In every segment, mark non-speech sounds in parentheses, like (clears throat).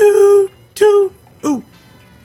toot, toot. Ooh.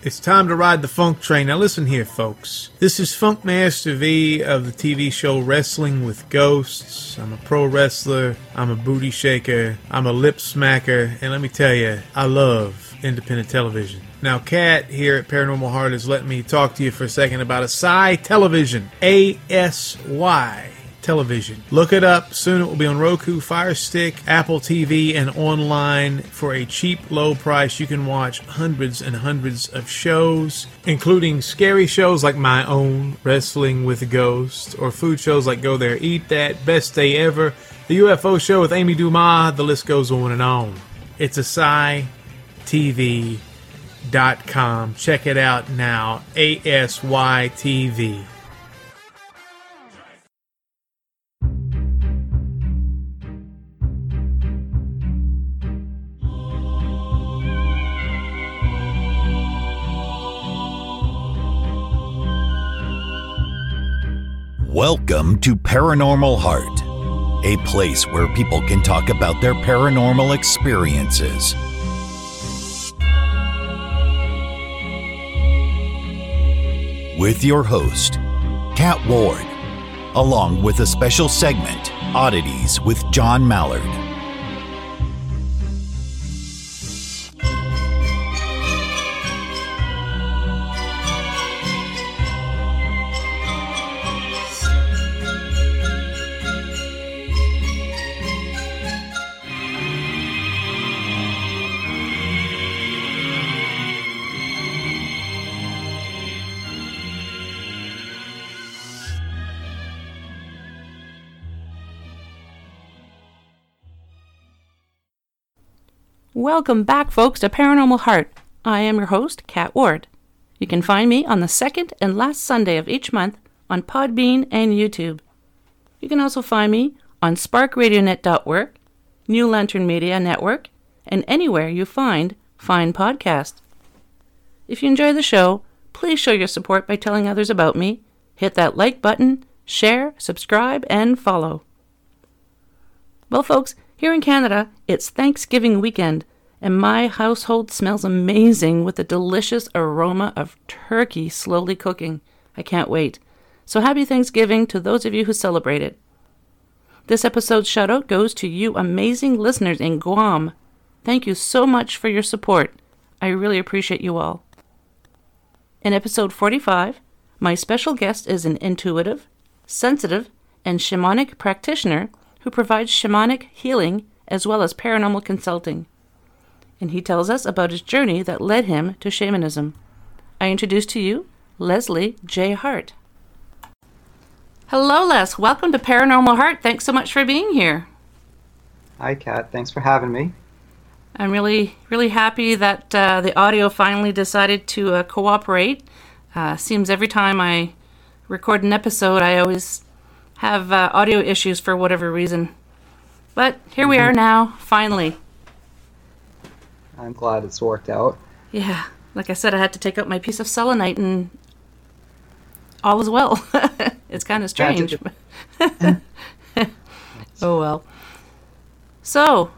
It's time to ride the funk train. Now listen here, folks. This is Funk Master V of the TV show Wrestling with Ghosts. I'm a pro wrestler. I'm a booty shaker. I'm a lip smacker. And let me tell you, I love independent television. Now, Kat here at Paranormal Heart has let me talk to you for a second about Asy Television. A-S-Y television. Look it up. Soon it will be on Roku, Fire Stick, Apple TV, and online for a cheap, low price. You can watch hundreds and hundreds of shows, including scary shows like my own, Wrestling with Ghosts, or food shows like Go There, Eat That, Best Day Ever, the UFO show with Amy Dumas. The list goes on and on. It's AsyTV.com. Check it out now. A Welcome to Paranormal Heart, a place where people can talk about their paranormal experiences. With your host, Kat Ward, along with a special segment, Oddities with John Mallard. Welcome back, folks, to Paranormal Heart. I am your host, Kat Ward. You can find me on the second and last Sunday of each month on Podbean and YouTube. You can also find me on sparkradionet.org, New Lantern Media Network, and anywhere you find fine podcasts. If you enjoy the show, please show your support by telling others about me. Hit that like button, share, subscribe, and follow. Well, folks, here in Canada, it's Thanksgiving weekend, and my household smells amazing with the delicious aroma of turkey slowly cooking. I can't wait. So happy Thanksgiving to those of you who celebrate it. This episode's shout out goes to you amazing listeners in Guam. Thank you so much for your support. I really appreciate you all. In episode 45, my special guest is an intuitive, sensitive, and shamanic practitioner who provides shamanic healing as well as paranormal consulting. And he tells us about his journey that led him to shamanism. I introduce to you Leslie J. Hart. Hello, Les. Welcome to Paranormal Heart. Thanks so much for being here. Hi, Kat. Thanks for having me. I'm really, really happy that uh, the audio finally decided to uh, cooperate. Uh, seems every time I record an episode, I always have uh, audio issues for whatever reason. But here we are now, finally. I'm glad it's worked out. Yeah, like I said, I had to take out my piece of selenite and all is well. (laughs) it's kind of strange. (laughs) oh well. So,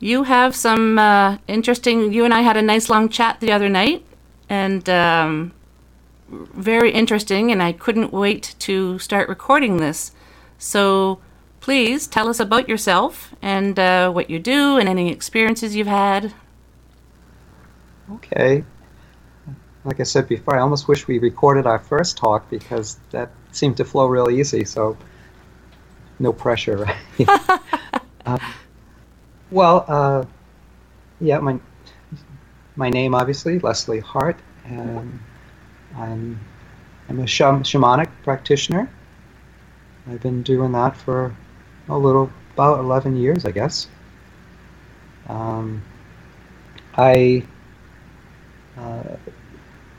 you have some uh, interesting. You and I had a nice long chat the other night, and um, very interesting. And I couldn't wait to start recording this. So, please tell us about yourself and uh, what you do and any experiences you've had. Okay. Like I said before, I almost wish we recorded our first talk because that seemed to flow real easy. So, no pressure, (laughs) right? uh, (laughs) well, uh, yeah, my my name obviously Leslie Hart, and I'm I'm a sham- shamanic practitioner. I've been doing that for a little about 11 years, I guess. Um, I uh,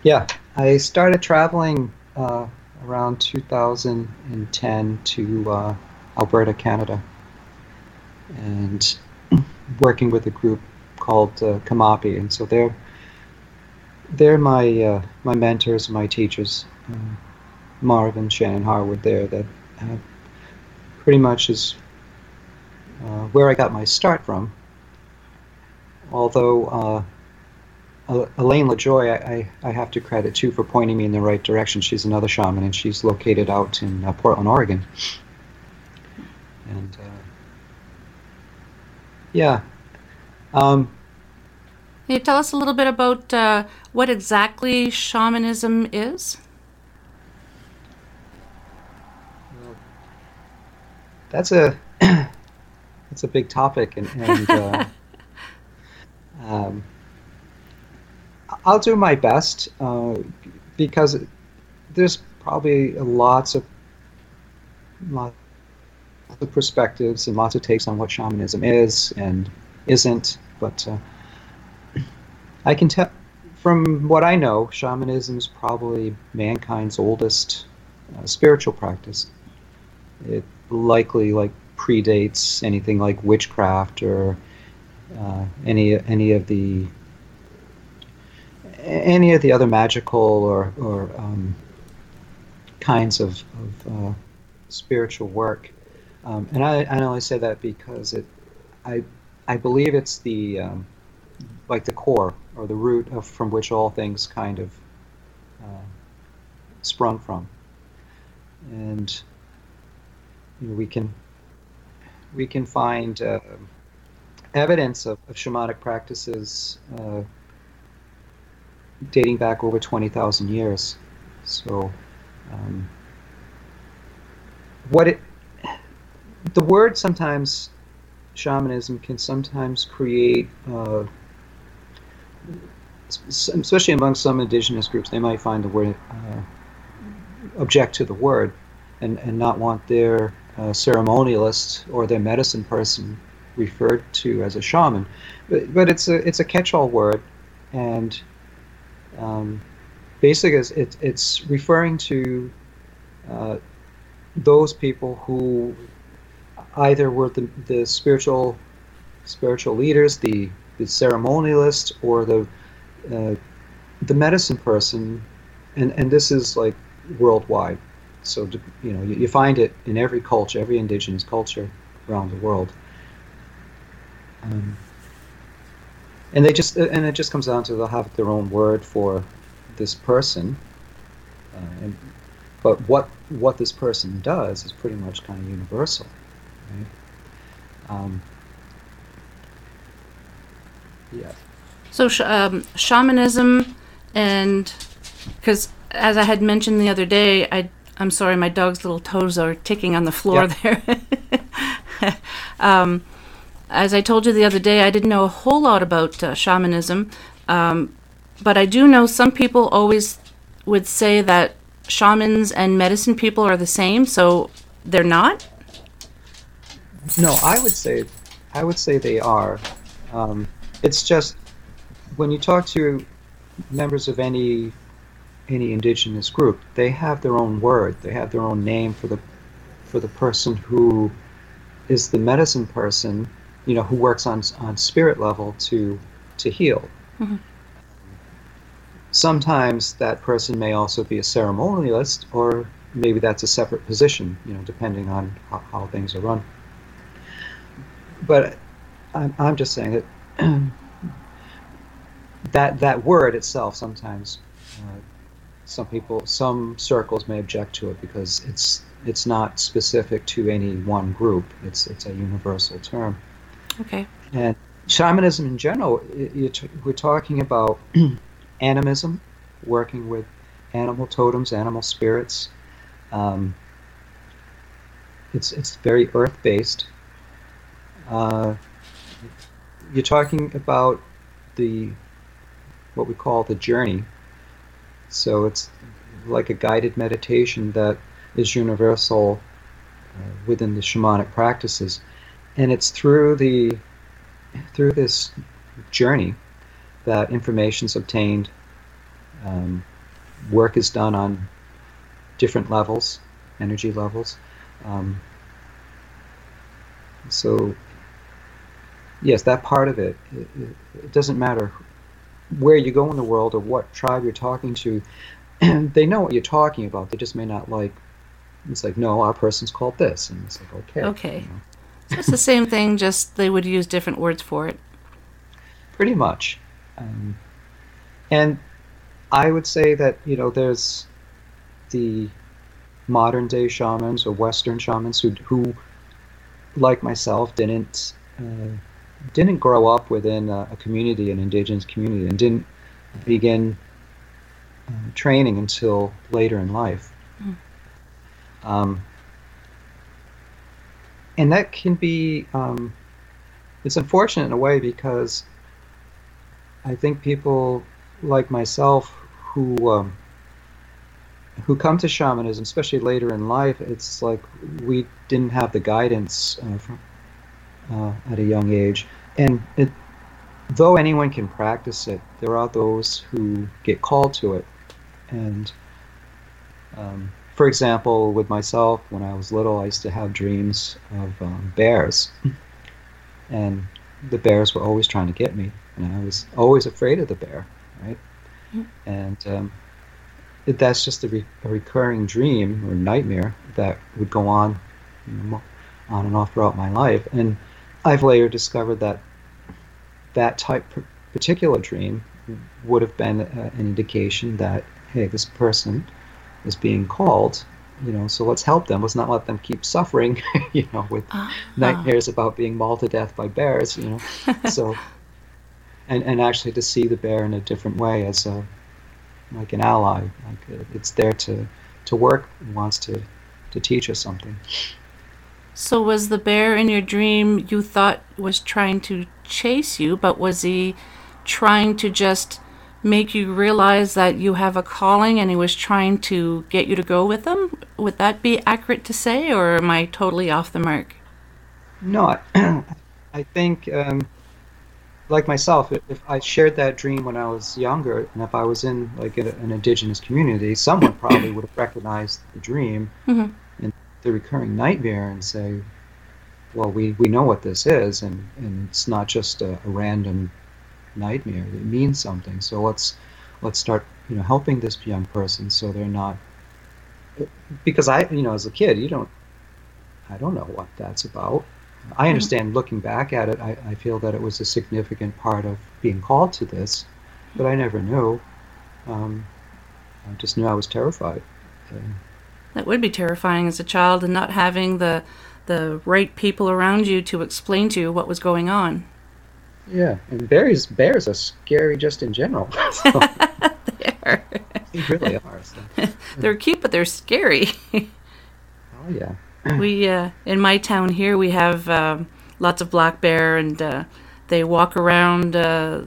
yeah, I started traveling uh, around 2010 to uh, Alberta, Canada, and working with a group called uh, Kamapi, and so they're they're my uh, my mentors, my teachers, uh, Marv and Shannon Harwood. There that pretty much is where I got my start from. Although uh, Elaine LaJoy, I, I, have to credit too for pointing me in the right direction. She's another shaman, and she's located out in uh, Portland, Oregon. And uh, yeah. Um, Can you tell us a little bit about uh, what exactly shamanism is? That's a (clears throat) that's a big topic, and, and uh, (laughs) um, I'll do my best uh, because there's probably lots of lots of perspectives and lots of takes on what shamanism is and isn't. But uh, I can tell from what I know, shamanism is probably mankind's oldest uh, spiritual practice. It likely like predates anything like witchcraft or uh, any any of the any of the other magical or or um, kinds of, of uh, spiritual work. Um, and I, I only say that because it, I, I believe it's the um, like the core or the root of from which all things kind of uh, sprung from. And you know, we can we can find uh, evidence of, of, shamanic practices uh, dating back over 20,000 years. So, um, what it the word sometimes shamanism can sometimes create uh, especially among some indigenous groups they might find the word uh, object to the word and, and not want their uh, ceremonialist or their medicine person referred to as a shaman but, but it's a it's a catch-all word and um, basically it's, it, it's referring to uh, those people who either were the, the spiritual spiritual leaders, the, the ceremonialist, or the uh, the medicine person, and and this is like worldwide. So you know you, you find it in every culture, every indigenous culture around the world. Um, and they just and it just comes down to they'll have their own word for this person, uh, and but what what this person does is pretty much kind of universal. Right? Um, yeah. So um, shamanism, and because as I had mentioned the other day, I I'm sorry, my dog's little toes are ticking on the floor yep. there. (laughs) um, as I told you the other day, I didn't know a whole lot about uh, shamanism, um, but I do know some people always would say that shamans and medicine people are the same, so they're not. No, I would say, I would say they are. Um, it's just when you talk to members of any any indigenous group, they have their own word. They have their own name for the for the person who is the medicine person, you know, who works on on spirit level to to heal. Mm-hmm. Sometimes that person may also be a ceremonialist, or maybe that's a separate position, you know, depending on how, how things are run but I'm, I'm just saying that (clears throat) that that word itself sometimes uh, some people some circles may object to it because it's it's not specific to any one group it's it's a universal term okay. And shamanism in general it, we're talking about (clears throat) animism working with animal totems animal spirits. Um, it's it's very earth based uh, you're talking about the what we call the journey. So it's like a guided meditation that is universal uh, within the shamanic practices, and it's through the through this journey that information is obtained. Um, work is done on different levels, energy levels. Um, so yes, that part of it, it, it, doesn't matter where you go in the world or what tribe you're talking to. (clears throat) they know what you're talking about. They just may not like. It's like, no, our person's called this, and it's like, okay. Okay. You know? So it's the same thing, just they would use different words for it. Pretty much. Um, and I would say that you know there's the modern day shamans or Western shamans who who like myself didn't uh, didn't grow up within a, a, community, an indigenous community, and didn't begin uh, training until later in life. Mm. Um, and that can be um, it's unfortunate in a way because I think people like myself who um, who come to shamanism, especially later in life, it's like we didn't have the guidance uh, from, uh, at a young age, and it, though anyone can practice it, there are those who get called to it, and um, for example, with myself, when I was little, I used to have dreams of um, bears, and the bears were always trying to get me, and I was always afraid of the bear, right? And um, it, that's just a, re- a, recurring dream or nightmare that would go on, you know, on and off throughout my life. And I've later discovered that that type particular dream would have been uh, an indication that hey, this person is being called you know so let's help them. Let's not let them keep suffering (laughs) you know with uh-huh. nightmares about being mauled to death by bears you know. (laughs) So and and actually to see the bear in a different way as a like an ally like uh, it's there to to work and wants to to teach us something. So was the bear in your dream you thought was trying to chase you but was he trying to just make you realize that you have a calling and he was trying to get you to go with him? Would that be accurate to say, or am I totally off the mark? No, (clears throat) I think, um, like myself, if I shared that dream when I was younger, and if I was in like a, an indigenous community, someone (coughs) probably would have recognized the dream mm-hmm. and the recurring nightmare and say, well, we, we know what this is, and, and it's not just a, a random nightmare. It means something. So let's let's start you know helping this young person so they're not because I you know as a kid you don't I don't know what that's about. I mm-hmm. understand looking back at it, I, I feel that it was a significant part of being called to this, but I never knew. Um, I just knew I was terrified. that would be terrifying as a child and not having the the right people around you to explain to you what was going on. Yeah, and bears bears are scary just in general. So. (laughs) (laughs) they are. They really are. So. (laughs) they're cute, but they're scary. oh yeah. we uh, in my town here we have um, lots of black bear, and uh, they walk around. Uh,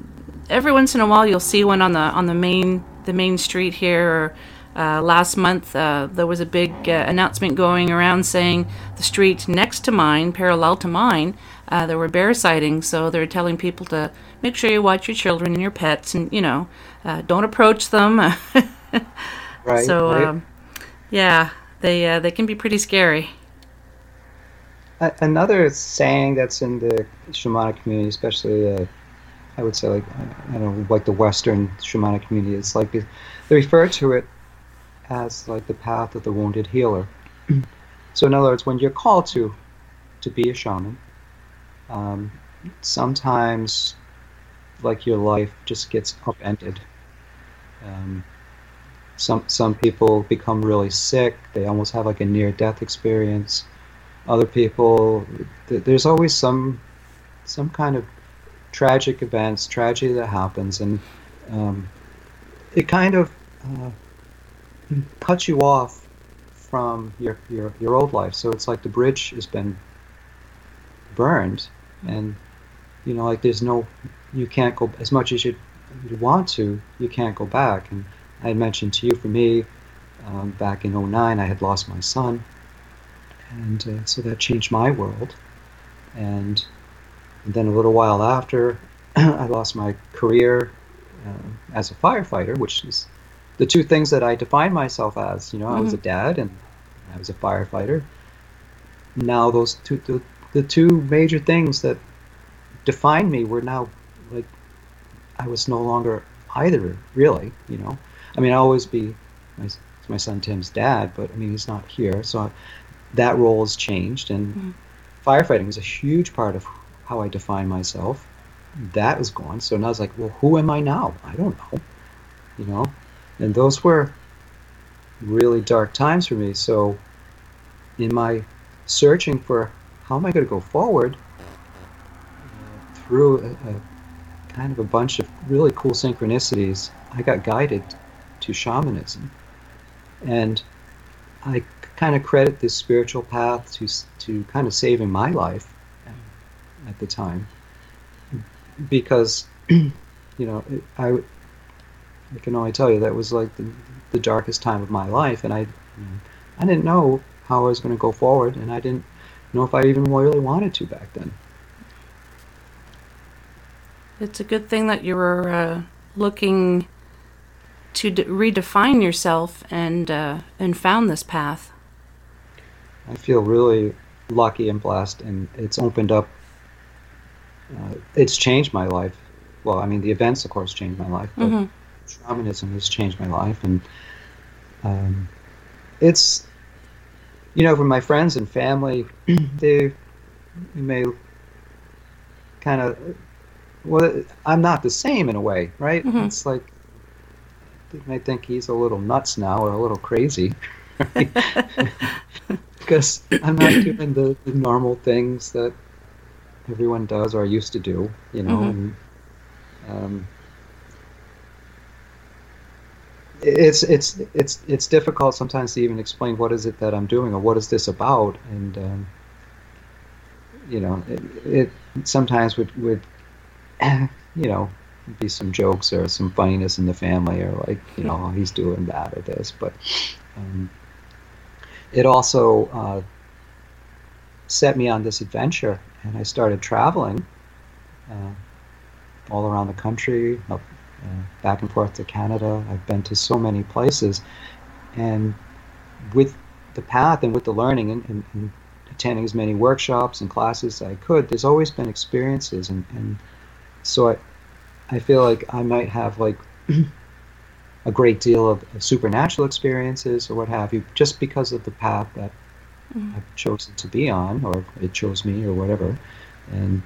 every once in a while, you'll see one on the on the main the main street here. Or, uh, last month, uh, there was a big uh, announcement going around saying the street next to mine, parallel to mine, uh, there were bear sightings, so they're telling people to make sure you watch your children and your pets, and you know, uh, don't approach them. (laughs) right. So, right. Um, yeah, they uh, they can be pretty scary. Another saying that's in the shamanic community, especially uh, I would say like I don't know, like the Western shamanic community, is like they refer to it as like the path of the wounded healer. (clears throat) so in other words, when you're called to to be a shaman, um, sometimes like your life just gets upended. Um, some some people become really sick. They almost have like a near death experience. Other people, th- there's always some some kind of tragic events, tragedy that happens, and um, it kind of uh, cuts you off from your, your your old life. So it's like the bridge has been burned, and you know like there's no you can't go as much as you you want to you can't go back and i had mentioned to you for me um, back in 09 i had lost my son and uh, so that changed my world and, and then a little while after (clears throat) i lost my career uh, as a firefighter which is the two things that i defined myself as you know mm-hmm. i was a mm-hmm. dad and i was a firefighter now those two the, the two major things that defined me were now like I was no longer either really you know I mean I'll always be my, my son Tim's dad but I mean he's not here so that role has changed and mm-hmm. firefighting is a huge part of how I define myself that is gone so now it's like well who am I now I don't know you know, and those were really dark times for me. So, in my searching for how am I going to go forward, through a, a kind of a bunch of really cool synchronicities, I got guided to shamanism, and I kind of credit this spiritual path to to kind of saving my life at the time. Because (clears throat) you know I I can only tell you that was like the, the darkest time of my life, and I I didn't know how I was going to go forward, and I didn't know if I even really wanted to back then. It's a good thing that you were uh, looking to d- redefine yourself and uh, and found this path. I feel really lucky and blessed, and it's opened up. Uh, it's changed my life. Well, I mean, the events, of course, changed my life, but Mhm. shamanism has changed my life, and um, it's you know, for my friends and family, (clears throat) they may kind of well, I'm not the same in a way, right? Mhm. It's like they may think he's a little nuts now or a little crazy. because (laughs) (laughs) I'm not doing the, the normal things that everyone does or used to do, you know. Mhm. And, um, it's it's it's it's difficult sometimes to even explain what is it that I'm doing or what is this about, and um, you know, it, it sometimes would would (clears throat) you know be some jokes or some funniness in the family or like you know oh, he's doing that or this, but. Um, it also uh, set me on this adventure, and I started traveling uh, all around the country, up, back and forth to Canada. I've been to so many places, and with the path and with the learning and, and, and attending as many workshops and classes as I could, there's always been experiences, and, and so I, I feel like I might have like (clears throat) a great deal of, of supernatural experiences or what have you, just because of the path that Mhm. I've chosen to be on, or it chose me, or whatever, and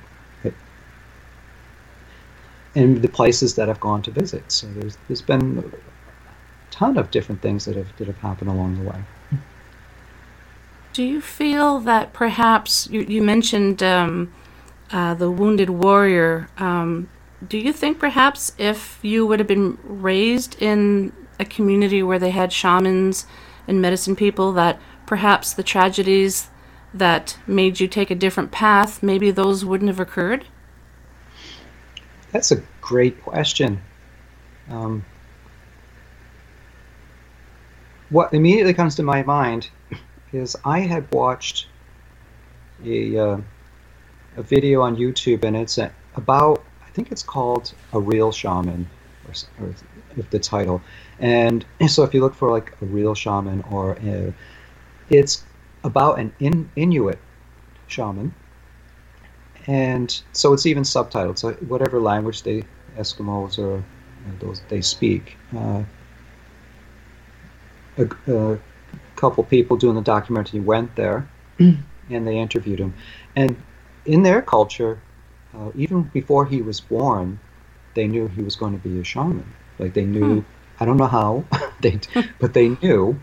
and the places that I've gone to visit. So there's there's been a ton of different things that have that have happened along the way. Do you feel that perhaps you, you mentioned um, uh, the wounded warrior? Um, do you think perhaps if you would have been raised in a community where they had shamans and medicine people, that perhaps the tragedies that made you take a different path, maybe those wouldn't have occurred? That's a great question. Um, what immediately comes to my mind is I had watched a uh, a video on YouTube, and it's about I think it's called a real shaman, or, or if the title. And (clears throat) so if you look for like a real shaman, or a, it's about an in, Inuit shaman, and so it's even subtitled. So whatever language they Eskimos or you know, those they speak. Uh, a, a couple people doing the documentary went there, (clears throat) and they interviewed him, and in their culture, uh, even before he was born, they knew he was going to be a shaman. Like they knew, I don't know how, (laughs) they, (laughs) but they knew,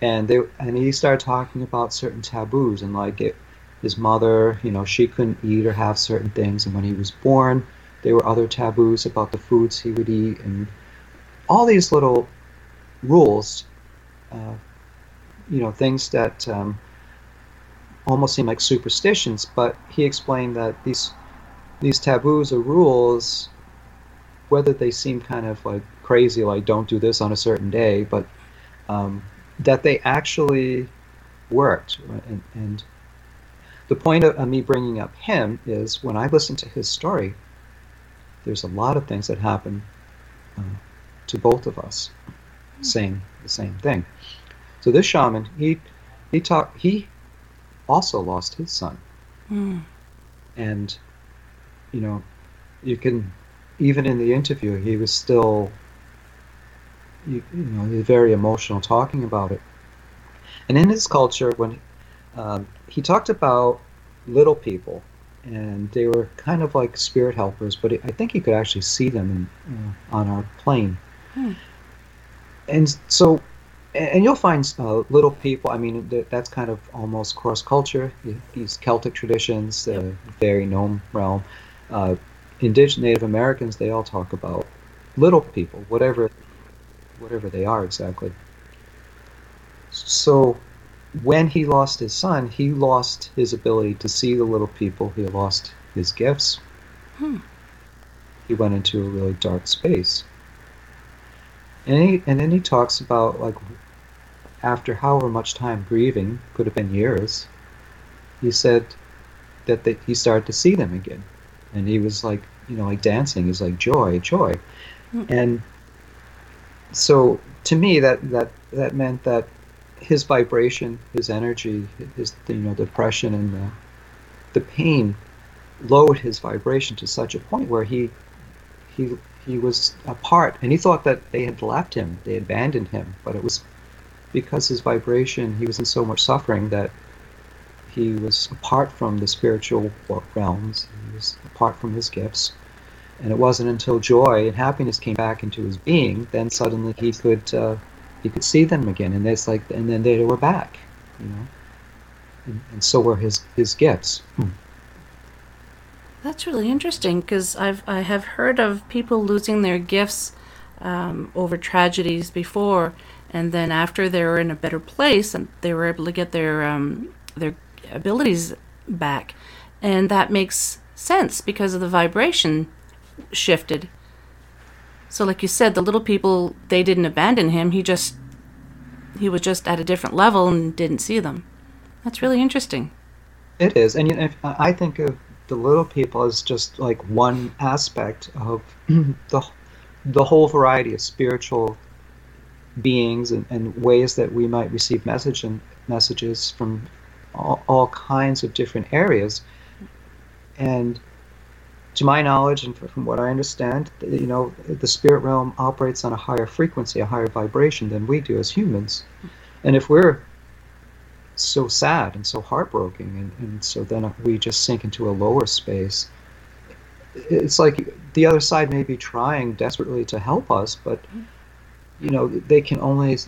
and they and he started talking about certain taboos and like it, his mother, you know, she couldn't eat or have certain things, and when he was born, there were other taboos about the foods he would eat, and all these little rules, uh, you know, things that um, almost seem like superstitions. But he explained that these these taboos or rules, whether they seem kind of like crazy, like don't do this on a certain day, but um, that they actually worked, and, and the point of, of me bringing up him is when I listen to his story, there's a lot of things that happen uh, to both of us saying the same thing. So this shaman, he he talked he also lost his son. Mm. And you know, you can even in the interview he was still you, you know, he was very emotional talking about it. And in his culture when um, he talked about little people, and they were kind of like spirit helpers, but I think he could actually see them in, uh, on our plane. Hmm. and so and you'll find uh, little people. I mean, that's kind of almost cross culture. These Celtic traditions, the yep. very gnome realm, uh, indigenous Native Americans, they all talk about little people, whatever, whatever they are exactly. So, when he lost his son, he lost his ability to see the little people. He lost his gifts. Hmm. He went into a really dark space. And, he, and then he talks about like after however much time grieving, could have been years, he said that he started to see them again. And he was like, you know, like dancing. He's like, joy, joy. Mm-hmm. And so to me, that, that, that meant that his vibration, his energy, his, you know, depression and the, the pain lowered his vibration to such a point where he, he, he was apart. And he thought that they had left him, they abandoned him, but it was because his vibration, he was in so much suffering that he was apart from the spiritual realms, he was apart from his gifts. And it wasn't until joy and happiness came back into his being, then suddenly he could uh, he could see them again, and it's like, and then they were back, you know. And, and so were his his gifts. Hmm. That's really interesting because I've I have heard of people losing their gifts um, over tragedies before, and then after they were in a better place and they were able to get their um, their abilities back, and that makes sense because of the vibration shifted. So, like you said, the little people they didn't abandon him. He just he was just at a different level and didn't see them. That's really interesting. It is, and you know, I think of the little people as just like one aspect of (clears throat) the the whole variety of spiritual beings and, and ways that we might receive message and messages from all, all kinds of different areas. And to my knowledge and from what I understand, you know, the spirit realm operates on a higher frequency, a higher vibration than we do as humans. And if we're so sad and so heartbroken, and, and so then we just sink into a lower space, it's like the other side may be trying desperately to help us, but you know, they can only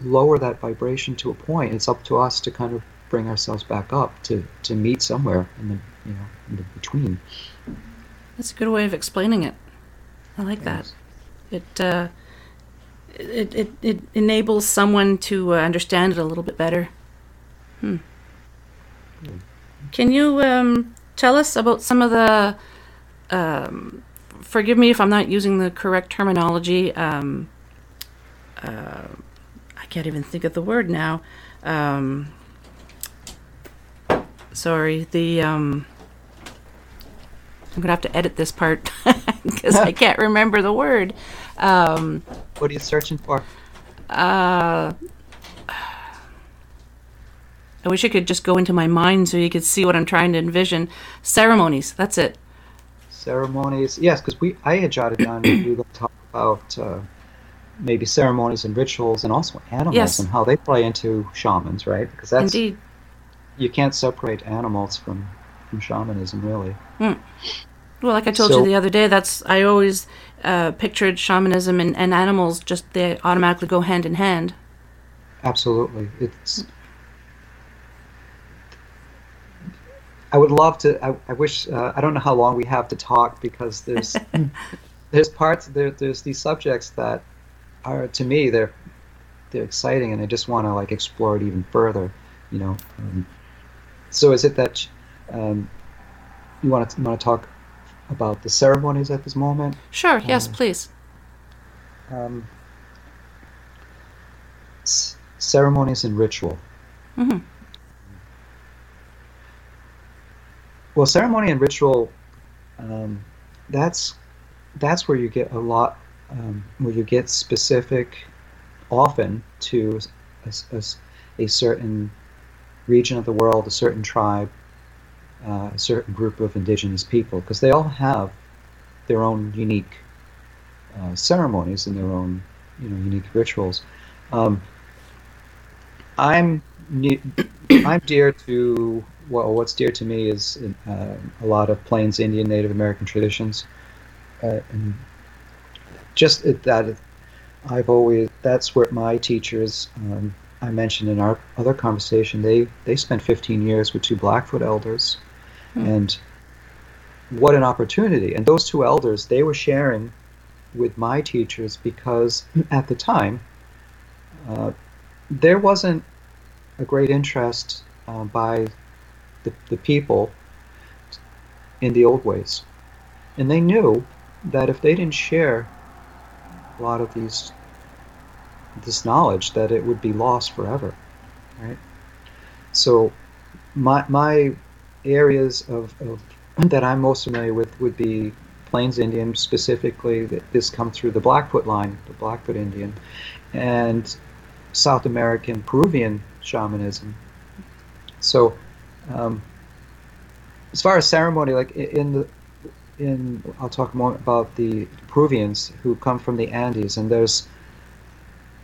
lower that vibration to a point. It's up to us to kind of bring ourselves back up to, to meet somewhere in the you know in the between. That's a good way of explaining it. I like yes. that. It, uh, it it it enables someone to uh, understand it a little bit better. Hmm. hmm. Can you um, tell us about some of the? Um, forgive me if I'm not using the correct terminology. Um, uh, I can't even think of the word now. Um, sorry, the um, I'm gonna have to edit this part (laughs) because I can't remember the word. Um, what are you searching for? Uh, I wish I could just go into my mind so you could see what I'm trying to envision. Ceremonies. That's it. Ceremonies. Yes, because we I had jotted down we were talk about uh, maybe ceremonies and rituals and also animals yes. and how they play into shamans, right? Because that's Indeed. you can't separate animals from from shamanism, really. Mm. Well, like I told so, you the other day, that's I always uh, pictured shamanism and, and animals just they automatically go hand in hand. Absolutely, it's. I would love to. I, I wish. Uh, I don't know how long we have to talk because there's (laughs) there's parts there. There's these subjects that are to me they're they're exciting, and I just want to like explore it even further. You know. Um, so is it that um, you want to want to talk about the ceremonies at this moment? Sure. Yes, um, please. Um, c- ceremonies and ritual. Mm-hmm. Well, ceremony and ritual. Um, that's that's where you get a lot um, where you get specific often to a, a, a, certain region of the world, a certain tribe, uh, a certain group of indigenous people, because they all have their own unique uh, ceremonies and their own you know unique rituals. Um, I'm (coughs) I'm dear to well, what's dear to me is uh, a lot of Plains Indian Native American traditions, uh, and just that I've always that's where my teachers um, I mentioned in our other conversation they they spent 15 years with two Blackfoot elders, and what an opportunity! And those two elders they were sharing with my teachers because at the time uh, there wasn't a great interest uh, by the, the people in the old ways. And they knew that if they didn't share a lot of these this knowledge that it would be lost forever. Right? So my my areas of, of that I'm most familiar with would be Plains Indian specifically. that This come through the Blackfoot line, the Blackfoot Indian, and South American Peruvian shamanism. So, um, as far as ceremony, like in the in, I'll talk more about the Peruvians who come from the Andes, and there's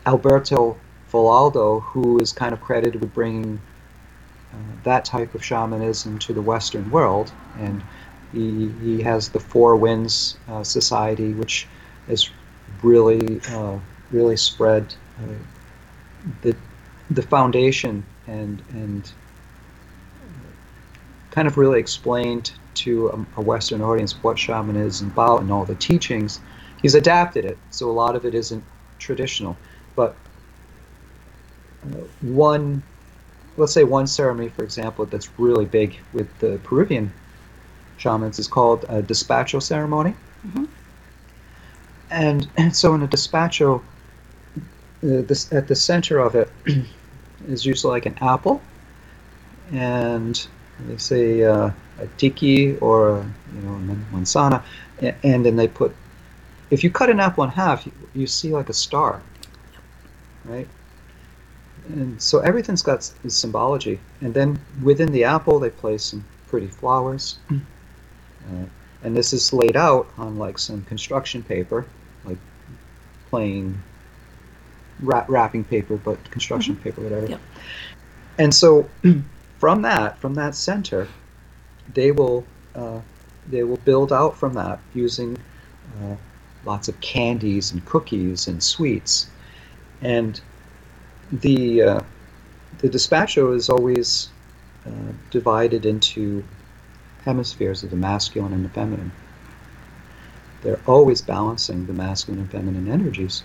Alberto Villoldo, who is kind of credited with bringing that type of shamanism to the Western world, and he, he has the Four Winds uh, Society, which is really uh, really spread uh, the the foundation and and kind of really explained to a, Western audience what shamanism is about and all the teachings. He's adapted it, so a lot of it isn't traditional. But one, let's say one ceremony, for example, that's really big with the Peruvian shamans is called a despacho ceremony. Mm-hmm. And, and so in a despacho, uh, this, at the center of it (clears throat) is usually like an apple, and they say uh, a tiki or a, you know a manzana, and then they put. If you cut an apple in half, you, you see like a star, right? And so everything's got symbology. And then within the apple, they place some pretty flowers. Uh, and this is laid out on like some construction paper, like plain wrapping paper, but construction mm-hmm. paper, whatever. Yep. And so (clears throat) from that, from that center, they will uh, they will build out from that using uh, lots of candies and cookies and sweets, and the uh, the despacho is always uh, divided into hemispheres of the masculine and the feminine. They're always balancing the masculine and feminine energies.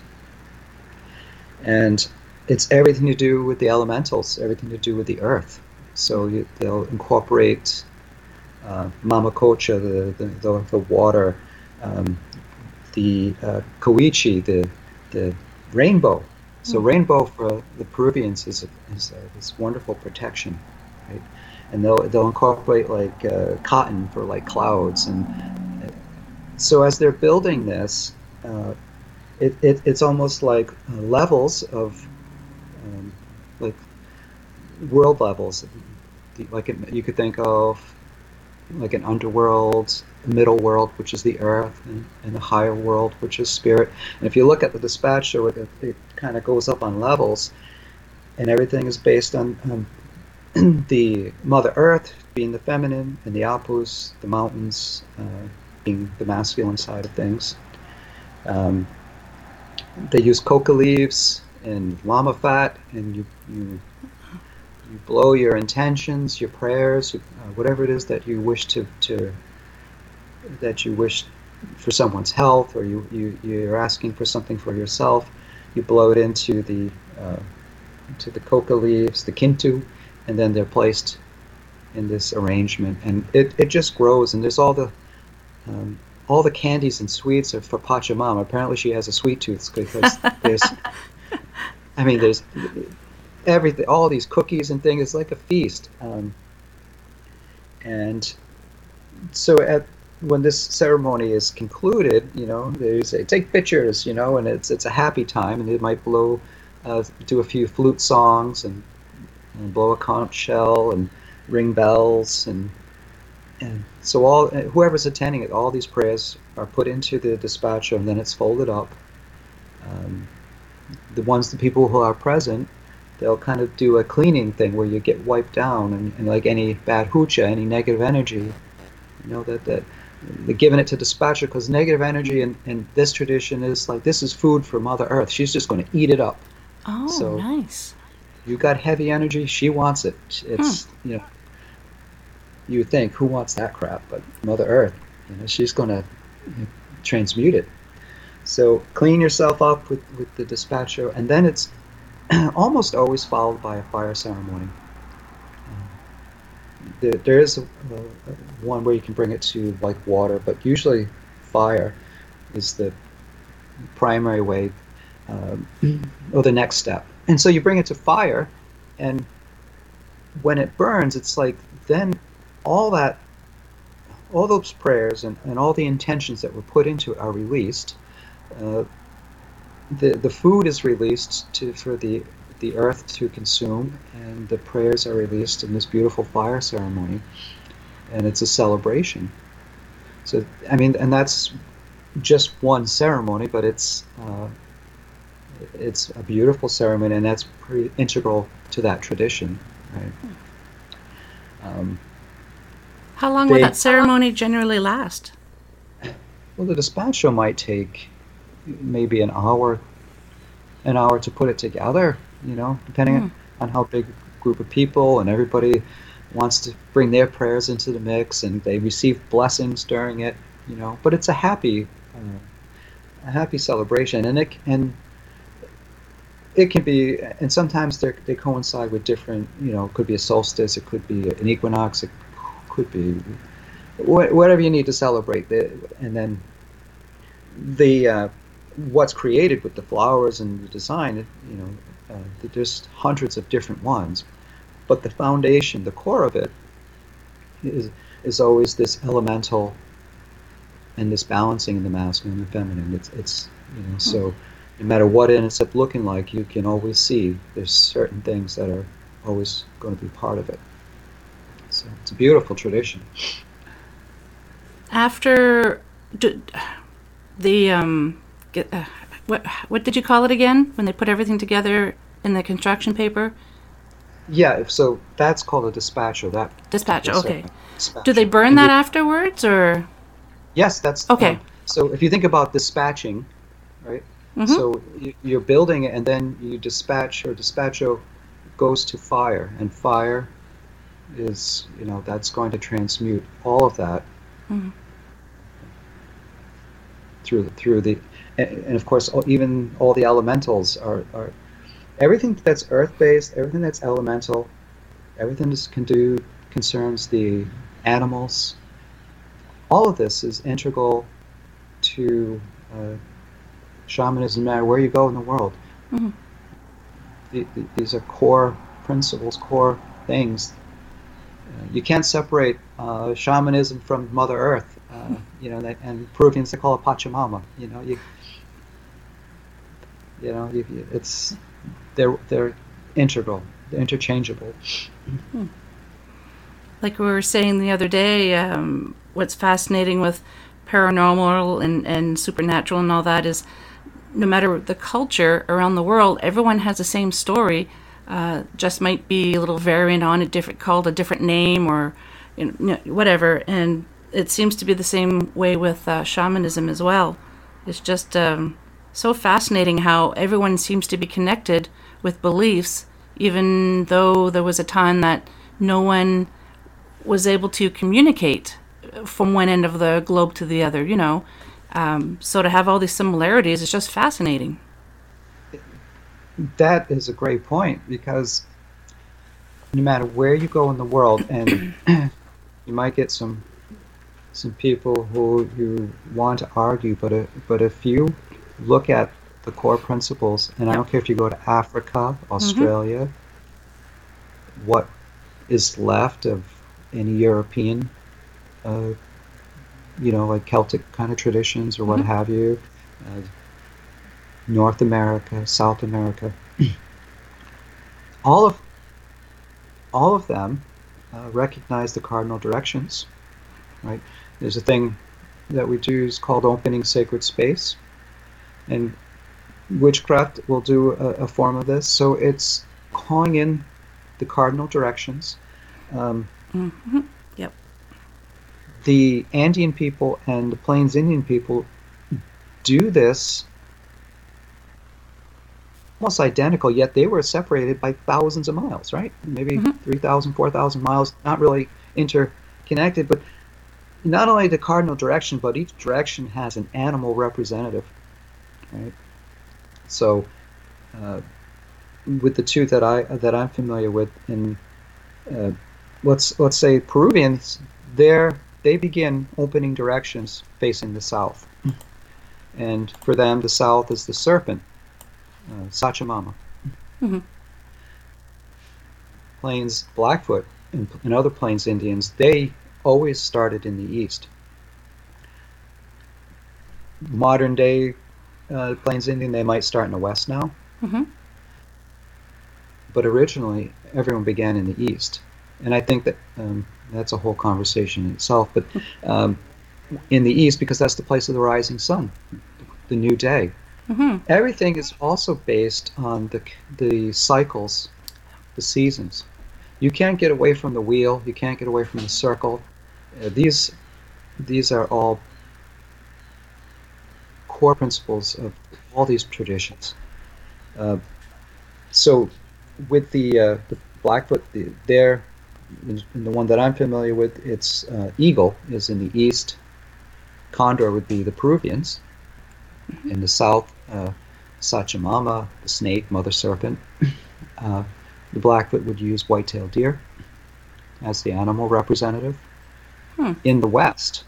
And it's everything to do with the elementals, everything to do with the earth. So you, they'll incorporate uh, Mamacocha, the, the, the, the water, um, the uh, Koichi, the, the rainbow. So mm-hmm. rainbow for the Peruvians is, a, is a, this wonderful protection, right? And they'll, they'll incorporate like uh, cotton for like clouds. And uh, so as they're building this, uh, it, it, it's almost like uh, levels of um, like world levels like it, you could think of like an underworld a middle world which is the earth and, and the higher world which is spirit and if you look at the despacho it, it kind of goes up on levels and everything is based on um, (clears throat) the mother earth being the feminine and the apus the mountains uh, being the masculine side of things um, they use coca leaves and llama fat, and you you you blow your intentions, your prayers, uh, whatever it is that you wish to to that you wish for someone's health, or you you you're asking for something for yourself. You blow it into the uh, into the coca leaves, the kintu, and then they're placed in this arrangement, and it, it just grows. And there's all the um, all the candies and sweets are for Pachamama. Apparently, she has a sweet tooth because there's, (laughs) I mean, there's everything, all these cookies and things. It's like a feast. Um, and so at when this ceremony is concluded, you know, they say take pictures, you know, and it's it's a happy time, and they might blow, uh, do a few flute songs and, and blow a conch shell and ring bells and and so all whoever's attending it, all these prayers are put into the despacho, and then it's folded up. Um, the ones, the people who are present, they'll kind of do a cleaning thing where you get wiped down, and, and like any bad hucha, any negative energy, you know that that giving it to the despacho because negative energy in, in this tradition is like this is food for Mother Earth. She's just going to eat it up. Oh, So- nice. You got heavy energy, she wants it. It's you know you think who wants that crap, but Mother Earth, you know, she's going to transmute it. So clean yourself up with, with the despacho, and then it's (clears throat) almost always followed by a fire ceremony. There, there is a, a, a one where you can bring it to like water, but usually fire is the primary way um, or the next step. And so you bring it to fire, and when it burns, it's like then all that, all those prayers and, and all the intentions that were put into it are released. Uh, the the food is released to for the the earth to consume, and the prayers are released in this beautiful fire ceremony, and it's a celebration. So I mean, and that's just one ceremony, but it's uh, it's a beautiful ceremony, and that's pretty integral to that tradition, right? Um, How long will They- that ceremony generally last? well, the despacho might take maybe an hour, an hour to put it together. You know, depending Hmm. on how big a group of people and everybody wants to bring their prayers into the mix, and they receive blessings during it. You know, but it's a happy, uh, a happy celebration, and it and it can be, and sometimes they they coincide with different. You know, it could be a solstice, it could be an equinox, it could be wh- whatever you need to celebrate. The, and then the uh, what's created with the flowers and the design, you know, uh, there's hundreds of different ones, but the foundation, the core of it, is is always this elemental and this balancing in the masculine and the feminine. It's it's you know so no matter what it ends up looking like, you can always see there's certain things that are always going to be part of it. So it's a beautiful tradition. After the um, get, uh, what what did you call it again when they put everything together in the construction paper? Yeah, if- so that's called a despacho. That Dispatch. Yes, Okay. despacho. Do they burn And that you- afterwards, or Yes, that's Okay. um, so if you think about dispatching, right? So you, you're building it, and then you dispatch or despacho goes to fire, and fire is you know that's going to transmute all of that through the, through the and, and of course even all the elementals are, are everything that's earth based, everything that's elemental, everything that can do concerns the animals. All of this is integral to uh, shamanism, no matter where you go in the world. Mhm. The, the, these are core principles, core things. Uh, you can't separate uh, shamanism from Mother Earth. Uh, you know, they, and Peruvians they call it Pachamama. You know, you you know, you, you- it's they're they're integral, they're interchangeable. like we were saying the other day, um, what's fascinating with paranormal and, and supernatural and all that is no matter the culture around the world, everyone has the same story. Uh, just might be a little variant on it, different called a different name or you know, whatever. And it seems to be the same way with uh, shamanism as well. It's just um, so fascinating how everyone seems to be connected with beliefs, even though there was a time that no one was able to communicate from one end of the globe to the other, you know. Um, so to have all these similarities is just fascinating. That is a great point because no matter where you go in the world, and (clears throat) you might get some some people who you want to argue, but if, but if you look at the core principles, and I don't care if you go to Africa, Australia, what is left of any European, uh, you know, like Celtic kind of traditions or what have you, uh, North America, South America, all of all of them uh, recognize the cardinal directions, right? There's a thing that we do is called opening sacred space, and witchcraft will do a, a form of this. So it's calling in the cardinal directions. Um, hmm Yep. the Andean people and the Plains Indian people do this almost identical, yet they were separated by thousands of miles, right? Maybe Mhm. 3,000, 4,000 miles, not really interconnected, but not only the cardinal direction, but each direction has an animal representative, right? So, uh, with the two that I that I'm familiar with, in uh, let's let's say Peruvians, there they begin opening directions facing the south, and for them the south is the serpent, uh, Sachamama. Mhm. Plains Blackfoot and, and other Plains Indians, they always started in the east. Modern day uh, Plains Indian, they might start in the west now, Mhm. but originally everyone began in the east. And I think that um, that's a whole conversation in itself. But um, in the east, because that's the place of the rising sun, the new day. Mhm. Everything is also based on the the cycles, the seasons. You can't get away from the wheel. You can't get away from the circle. Uh, these these are all core principles of all these traditions. Uh, so, with the uh, the Blackfoot, the, there, in in the one that I'm familiar with, it's uh, eagle is in the east. Condor would be the Peruvians. In the south, uh, Sachamama, the snake, mother serpent. Uh, the Blackfoot would use white-tailed deer as the animal representative. Hmm. In the west,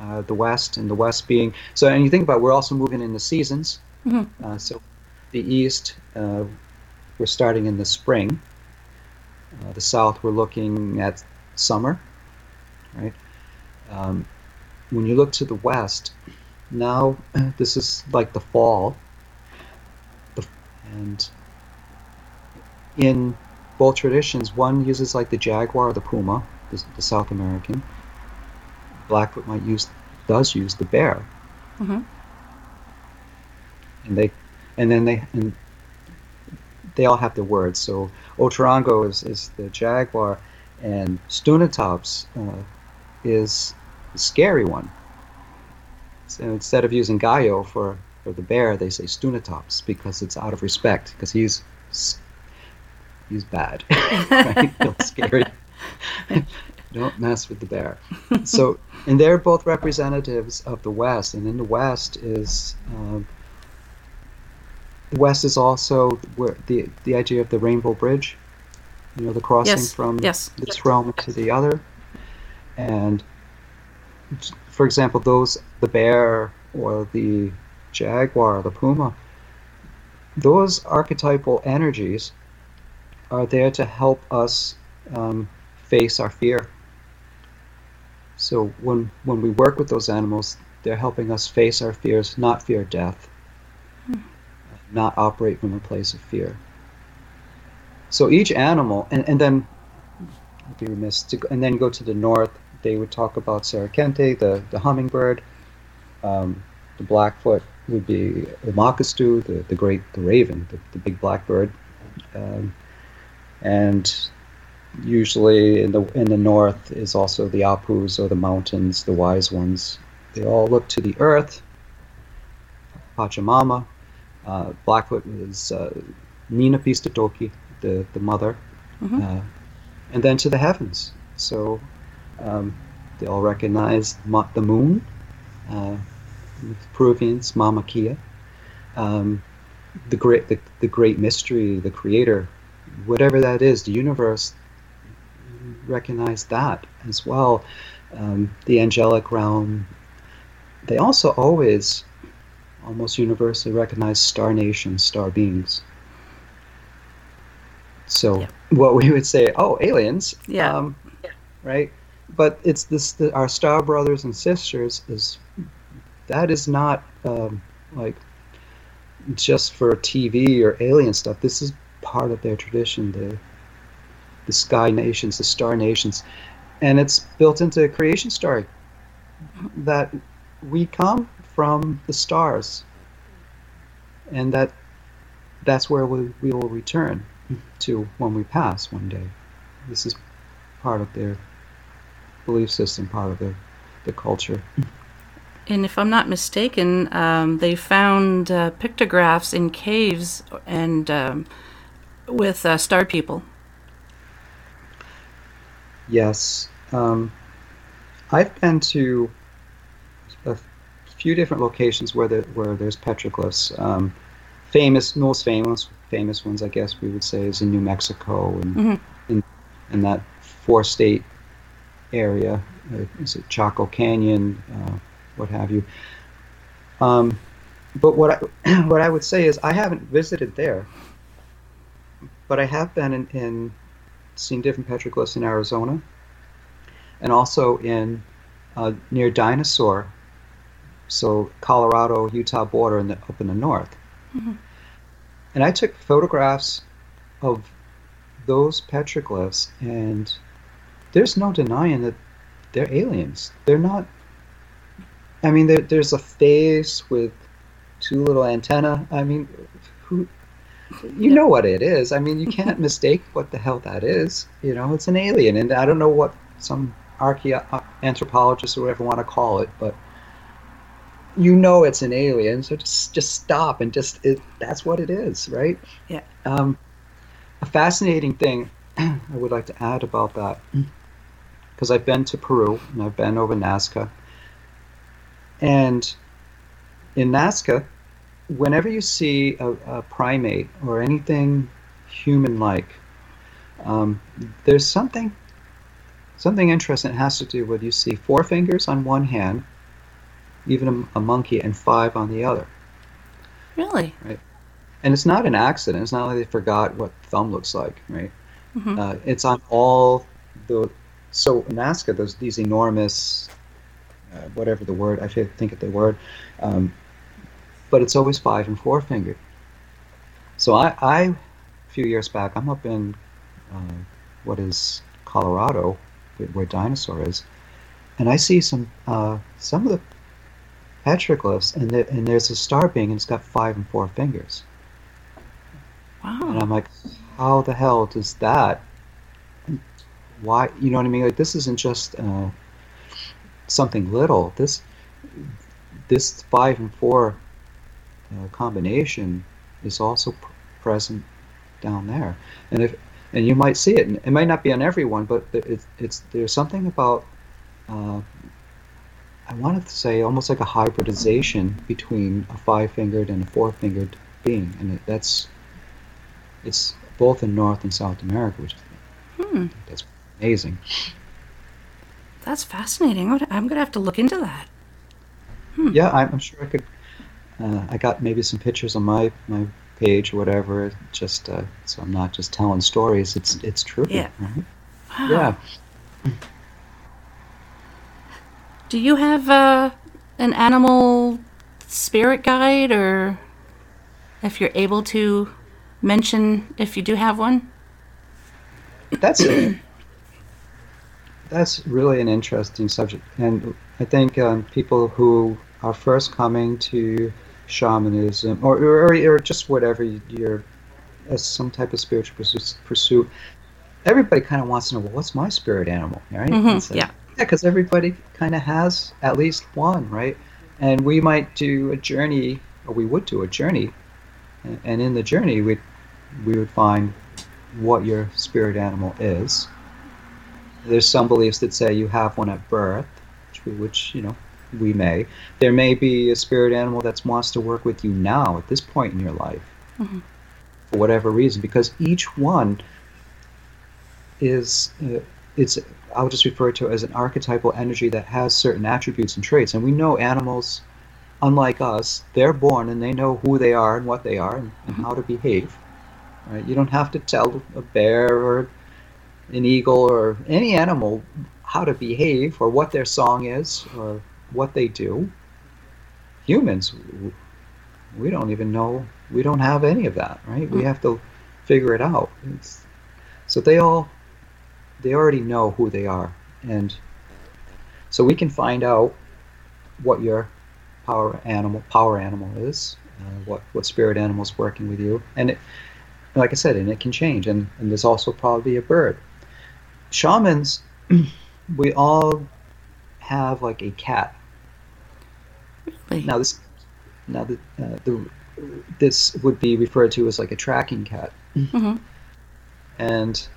uh, the west and the west being so, and you think about, it, we're also moving in the seasons. Mhm. Uh, so, the east, uh, we're starting in the spring. Uh, the south, we're looking at summer, right? Um, when you look to the west, now (clears throat) this is like the fall, the, and in both traditions, one uses like the jaguar or the puma, the, the South American. Blackfoot might use does use the bear, Mhm. and they and then they and they all have the words. So Otorongo is, is the jaguar, and Stunatops uh, is the scary one. So instead of using Gallo for, for the bear, they say Stunatops because it's out of respect because he's he's bad, (laughs) (laughs) right? He's scary. (laughs) Don't mess with the bear. So, (laughs) and they're both representatives of the West, and in the West is um, the West is also where the the idea of the Rainbow Bridge. You know, the crossing Yes, from yes. this realm to the other, and for example, those the bear or the jaguar, the puma, those archetypal energies are there to help us um, face our fear. So when when we work with those animals, they're helping us face our fears, not fear death, not operate from a place of fear. So each animal, and, and then I'd be remiss to go, and then go to the north. They would talk about Serikente, the the hummingbird. Um, the blackfoot would be the makastu, the, the great the raven, the, the big blackbird. Um, and usually in the in the north is also the apus or the mountains, the wise ones. They all look to the earth. Pachamama. Uh, Blackfoot is uh, Nina Pistatoki, the the mother, Mhm. uh, and then to the heavens. So um, they all recognize ma- the moon. Uh, Peruvians, Mama Kia. Um, the great the, the great mystery, the creator, whatever that is, the universe recognize that as well. Um, the angelic realm. They also always, almost universally, recognize star nations, star beings. So Yeah. what we would say, oh, aliens, Yeah. um, right? But it's this, the, our star brothers and sisters is that is not um, like just for TV or alien stuff. This is part of their tradition, the the sky nations, the star nations, and it's built into the creation story that we come from the stars, and that that's where we, we will return to when we pass one day. This is part of their belief system, part of their the culture. And if I'm not mistaken, um, they found uh, pictographs in caves and um, with uh, star people. Yes. Um, I've been to a few different locations where there, where there's petroglyphs. Um, famous, most famous famous ones, I guess we would say, is in New Mexico and Mm-hmm. in, in that four state area. Uh, is it Chaco Canyon, uh, what have you? Um, but what I (clears throat) what I would say is I haven't visited there, but I have been in, in seen different petroglyphs in Arizona, and also in uh, near Dinosaur, so Colorado Utah border in the, up in the north. And I took photographs of those petroglyphs, and there's no denying that they're aliens. They're not. I mean, there, there's a face with two little antenna. I mean, who? You know what it is. I mean, you can't (laughs) mistake what the hell that is. You know, it's an alien, and I don't know what some archaeo- uh, anthropologist or whatever want to call it, but you know it's an alien. So just just stop and just it, that's what it is, right? Yeah. Um, a fascinating thing (clears throat) I would like to add about that, (clears throat) because I've been to Peru and I've been over Nazca, and in Nazca, whenever you see a, a primate or anything human-like, um, there's something something interesting that has to do with you see four fingers on one hand, even a, a monkey, and five on the other. Really? Right. And it's not an accident. It's not like they forgot what thumb looks like, right? Uh, it's on all the. So Nazca, those these enormous, uh, whatever the word I think of the word, um, but it's always five and four fingered. So I, I, a few years back, I'm up in, uh, what is Colorado, where- dinosaur is, and I see some uh, some of the petroglyphs, and there, and there's a star being, and it's got five and four fingers. Wow. And I'm like, how the hell does that? Why? You know what I mean? Like this isn't just uh, something little. This this five and four uh, combination is also pr- present down there, and if and you might see it. And it might not be on everyone, but th- it's, it's there's something about. Uh, I wanted to say almost like a hybridization between a five-fingered and a four-fingered being, and it, that's it's both in North and South America, which Hmm. that's amazing. That's fascinating. I'm going to have to look into that. Yeah, I'm, I'm sure I could. Uh, I got maybe some pictures on my my page or whatever, just uh, so I'm not just telling stories. It's it's true. Yeah. right? Wow. Yeah. Do you have uh, an animal spirit guide, or if you're able to mention if you do have one? That's it. That's really an interesting subject, and I think um, people who are first coming to shamanism or or, or just whatever you- you're as some type of spiritual pursuit, everybody kind of wants to know, well, what's my spirit animal, right? Mhm, It's like- yeah. yeah, because everybody kind of has at least one, right? And we might do a journey, or we would do a journey, and- and in the journey, we we would find what your spirit animal is. There's some beliefs that say you have one at birth, which, we, which you know we may. There may be a spirit animal that wants to work with you now at this point in your life, for whatever reason, because each one is uh, it's I'll just refer to it as an archetypal energy that has certain attributes and traits, and we know animals. Unlike us, they're born and they know who they are and what they are and, and how to behave. Right? You don't have to tell a bear or an eagle or any animal how to behave or what their song is or what they do. Humans, we don't even know. We don't have any of that, right? We have to figure it out. It's, so they all, they already know who they are, and so we can find out what your power animal power animal is, uh, what what spirit animal is working with you, and it, like I said, and it can change, and, and there's also probably a bird. Shamans, (clears throat) we all have like a cat. Really? Now this, now the, uh, the this would be referred to as like a tracking cat, hmm and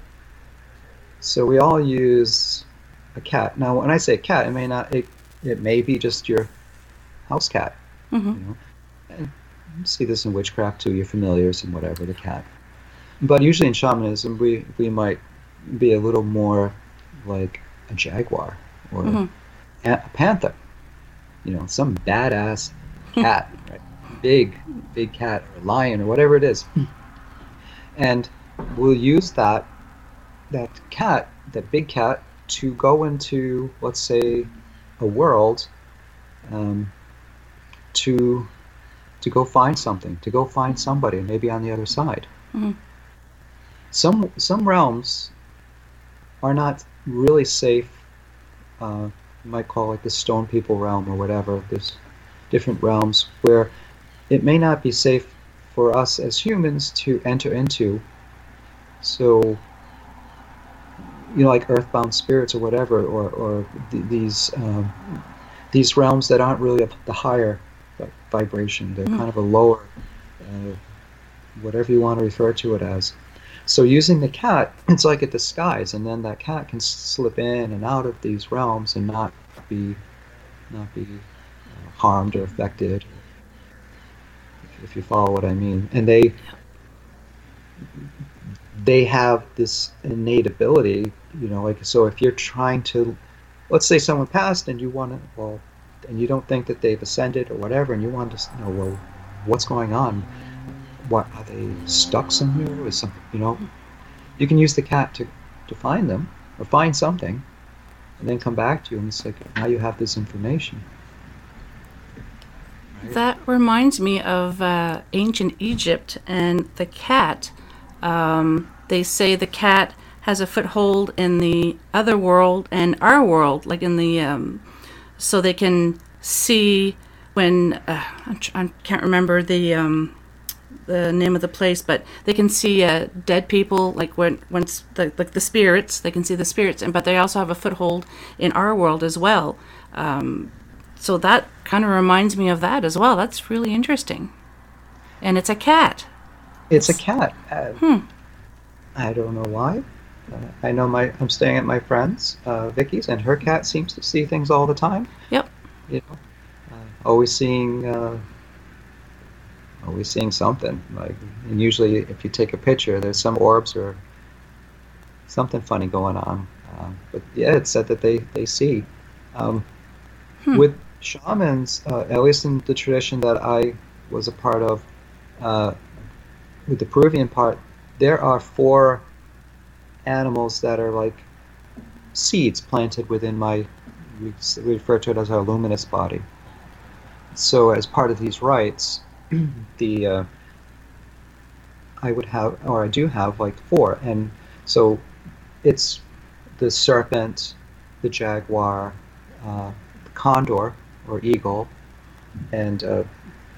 so we all use a cat. Now, when I say cat, it may not it it may be just your house cat. hmm You know, see this in witchcraft too. Your familiars and whatever the cat. But usually in shamanism, we we might be a little more like a jaguar or Mhm. a, a panther. You know, some badass cat, (laughs) right? Big, big cat or lion or whatever it is. And we'll use that that cat, that big cat, to go into, let's say, a world um, to to go find something, to go find somebody, maybe on the other side. Mhm. Some some realms are not really safe. Uh, you might call it the stone people realm or whatever. There's different realms where it may not be safe for us as humans to enter into. So, you know, like earthbound spirits or whatever, or or th- these um, these realms that aren't really the higher vibration. They're kind of a lower, uh, whatever you want to refer to it as. So using the cat, (clears throat) it's like a disguise, and then that cat can slip in and out of these realms and not be not be uh, harmed or affected. If, you follow what I mean, and they they have this innate ability, you know, like so if you're trying to let's say someone passed and you want to well and you don't think that they've ascended or whatever and you want to know well what's going on what are they stuck somewhere or something you know? You can use the cat to, to find them or find something and then come back to you and it's like now you have this information. That reminds me of uh, ancient Egypt and the cat. Um, they say the cat has a foothold in the other world and our world, like in the, um, so they can see when uh, I can't remember the um, the name of the place, but they can see uh, dead people, like when once the like the spirits, they can see the spirits, and but they also have a foothold in our world as well. Um, so that kind of reminds me of that as well. That's really interesting. And it's a cat. it's a cat uh, i don't know why uh, i know my i'm staying at my friend's uh, vicky's and her cat seems to see things all the time Yep. you know, uh, always seeing, uh, always seeing something. Like, and usually, if you take a picture, there's some orbs or something funny going on. Um, but yeah, it's said that they they see. Um, With shamans, uh, at least in the tradition that I was a part of, uh, with the Peruvian part, there are four animals that are like seeds planted within my we refer to it as our luminous body. So, as part of these rites, the uh, I would have, or I do have, like four, and so it's the serpent, the jaguar, uh, the condor or eagle, and uh,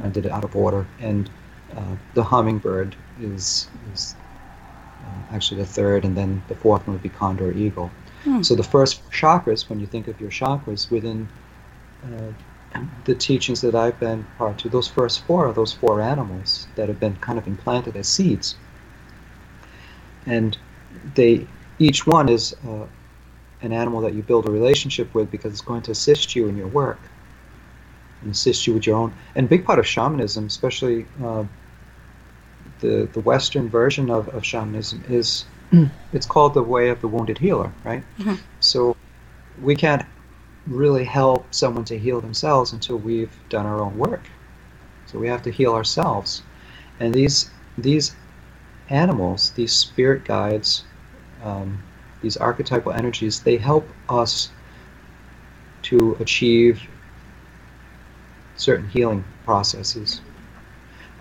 I did it out of order, and uh, the hummingbird is is uh, actually the third, and then the fourth one would be condor or eagle. So the first chakras, when you think of your chakras within uh, the teachings that I've been part to, those first four are those four animals that have been kind of implanted as seeds, and they each one is uh, an animal that you build a relationship with because it's going to assist you in your work and assist you with your own. And a big part of shamanism, especially uh, the the Western version of, of shamanism, is it's called the way of the wounded healer, right? So we can't really help someone to heal themselves until we've done our own work. So we have to heal ourselves. And these these animals, these spirit guides, um, these archetypal energies, they help us to achieve certain healing processes.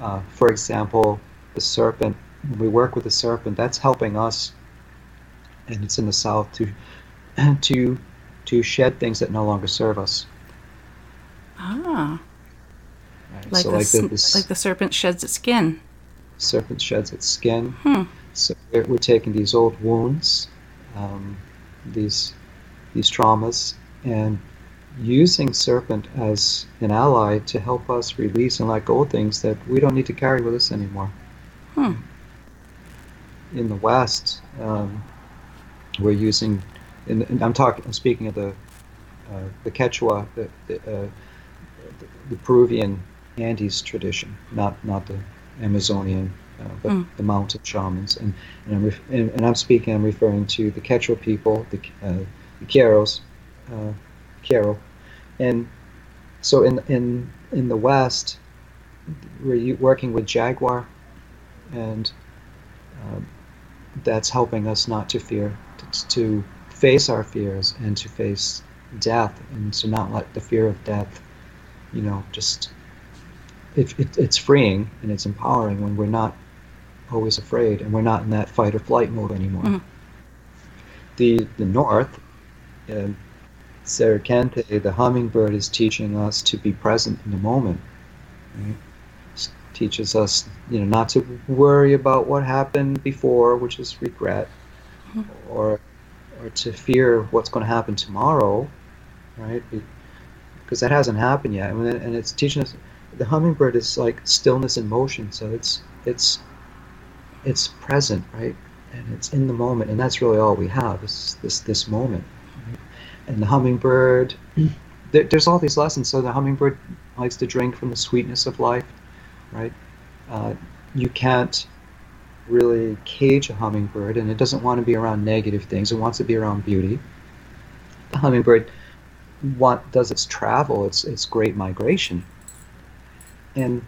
Uh, for example, the serpent, when we work with the serpent, that's helping us, and it's in the south, to (clears throat) to to shed things that no longer serve us. Ah, Right? like, so the, like the, like the serpent sheds its skin. serpent sheds its skin. Hmm. So we're, we're taking these old wounds, um, these these traumas, and using serpent as an ally to help us release and let go of things that we don't need to carry with us anymore. Hmm. In the West, um, we're using, and I'm talking, I'm speaking of the uh, the Quechua, the the, uh, the, the Peruvian Andes tradition, not not the Amazonian, uh, but Mm. the mountain shamans. And and I'm, ref- and, and I'm speaking, I'm referring to the Quechua people, the uh, the Queros, uh, Quero, and so in in in the West, we're working with Jaguar, and um, that's helping us not to fear, to, to face our fears and to face death, and to not let the fear of death, you know, just it, it, it's freeing and it's empowering when we're not always afraid and we're not in that fight or flight mode anymore. Mhm. The the North, uh, Serikente, the hummingbird, is teaching us to be present in the moment. Right? Teaches us, you know, not to worry about what happened before, which is regret, or or to fear what's going to happen tomorrow, right? Because that hasn't happened yet, and it's teaching us. The hummingbird is like stillness in motion, so it's it's it's present, right? And it's in the moment, and that's really all we have is this this moment. right? And the hummingbird, (clears throat) there, there's all these lessons. So the hummingbird likes to drink from the sweetness of life, right? Uh, you can't really cage a hummingbird, and it doesn't want to be around negative things. It wants to be around beauty. The hummingbird want, does its travel, its its great migration, and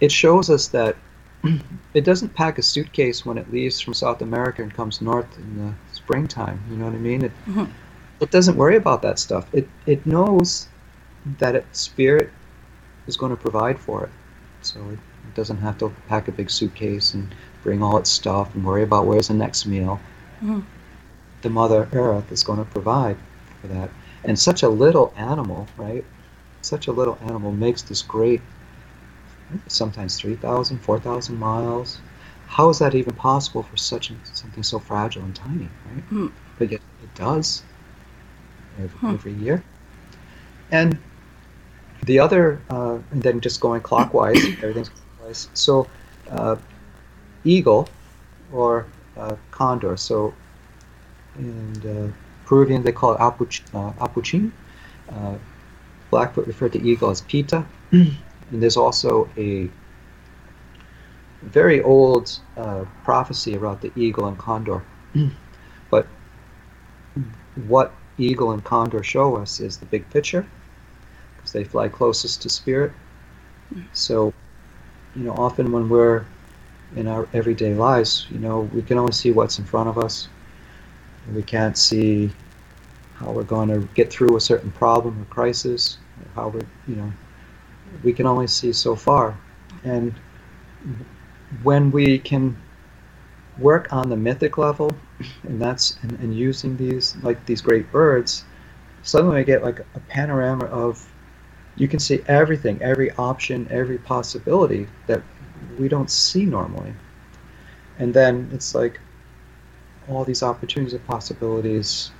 it shows us that (clears throat) it doesn't pack a suitcase when it leaves from South America and comes north in the springtime. You know what I mean? It, Mhm. it doesn't worry about that stuff. It it knows that its spirit is going to provide for it, so it, it doesn't have to pack a big suitcase and bring all its stuff and worry about where's the next meal. Mhm. The Mother Earth is going to provide for that, and such a little animal, right? Such a little animal makes this great sometimes 3,000, 4,000 miles. How is that even possible for such something so fragile and tiny, right? Hmm. But yet it does every, Hmm. every year. And the other, uh, and then just going clockwise, (coughs) everything's clockwise. So, uh, eagle or uh, condor. So, in uh, Peruvian they call it apuch, uh, apuchin. Uh, Blackfoot referred to eagle as pita. (clears throat) And there's also a very old uh, prophecy about the eagle and condor. (clears throat) but what eagle and condor show us is the big picture, because they fly closest to spirit. So, you know, often when we're in our everyday lives, you know, we can only see what's in front of us. We can't see how we're going to get through a certain problem or crisis, how we're, you know, we can only see so far. And when we can work on the mythic level, and that's and, and using these like these great birds, suddenly we get like a panorama of you can see everything, every option, every possibility that we don't see normally. And then it's like all these opportunities and possibilities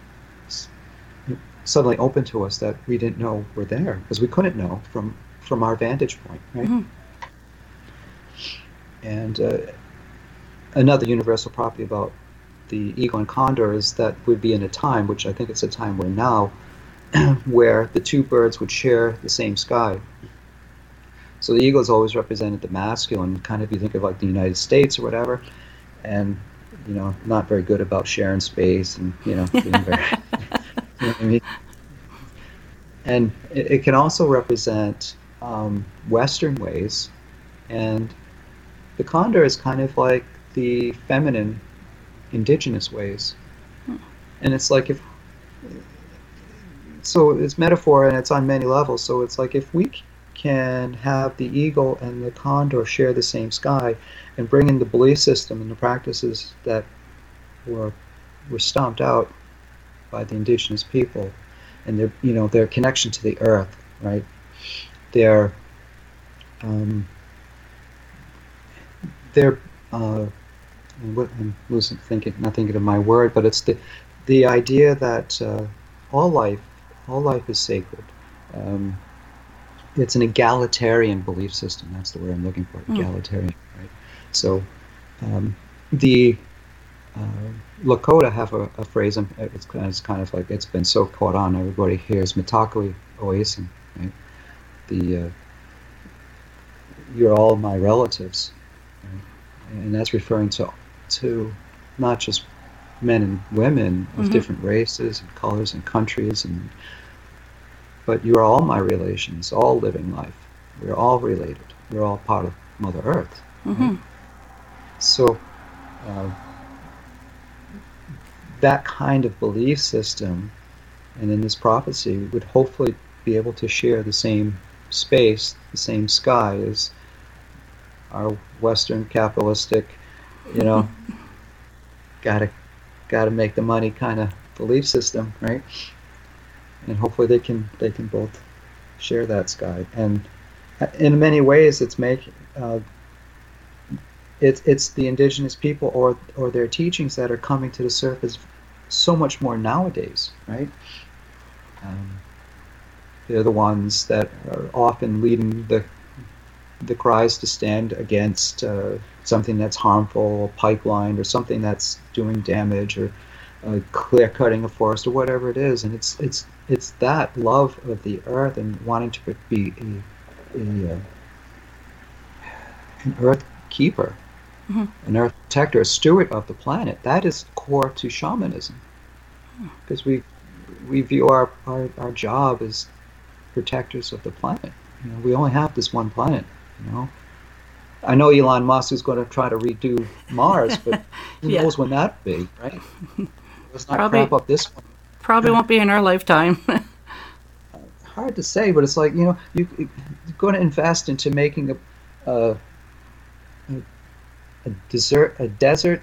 suddenly open to us that we didn't know were there because we couldn't know from from our vantage point, right? Mhm. And uh, another universal property about the eagle and condor is that would be in a time, which I think it's a time we're now, (clears throat) where the two birds would share the same sky. So the eagle is always represented the masculine, kind of you think of like the United States or whatever, and you know not very good about sharing space and you know being very, (laughs) you know what I mean. And it, it can also represent um, Western ways, and the condor is kind of like the feminine, indigenous ways, and it's like if so it's metaphor and it's on many levels. So it's like if we can have the eagle and the condor share the same sky, and bring in the belief system and the practices that were were stomped out by the indigenous people, and their you know their connection to the earth, right? Their um, their uh, I'm losing thinking, not thinking of my word, but it's the the idea that uh, all life, all life is sacred. Um, it's an egalitarian belief system. That's the word I'm looking for. Egalitarian, right? So um, the uh, Lakota have a, a phrase. um, It's kind, of, it's kind of like it's been so caught on. Everybody hears "Mitakuye Oyasin," right? The uh, you're all my relatives, right? and that's referring to to not just men and women of Mhm. different races and colors and countries and but you're all my relations, all living life. We're all related. We're all part of Mother Earth. hmm So, uh, that kind of belief system, and in this prophecy, would hopefully be able to share the same space, the same sky as our Western capitalistic, you know, (laughs) gotta gotta make the money kind of belief system, right? And hopefully they can they can both share that sky. And in many ways, it's making. Uh, it's it's the indigenous people or or their teachings that are coming to the surface so much more nowadays, right? Um, they're the ones that are often leading the the cries to stand against uh, something that's harmful, a pipeline, or something that's doing damage, or uh, clear cutting a forest, or whatever it is. And it's it's it's that love of the earth and wanting to be a, a, uh, an earth keeper, Mhm. an earth protector, a steward of the planet. That is core to shamanism, because we we view our, our, our job as protectors of the planet. You know, we only have this one planet. You know, I know Elon Musk is going to try to redo Mars, but (laughs) who Yeah. knows when that'll be, right? (laughs) Let's not Probably- crap up this one. Probably won't be in our lifetime. (laughs) hard to say, but it's like you know you, you're going to invest into making a a, a, a desert a desert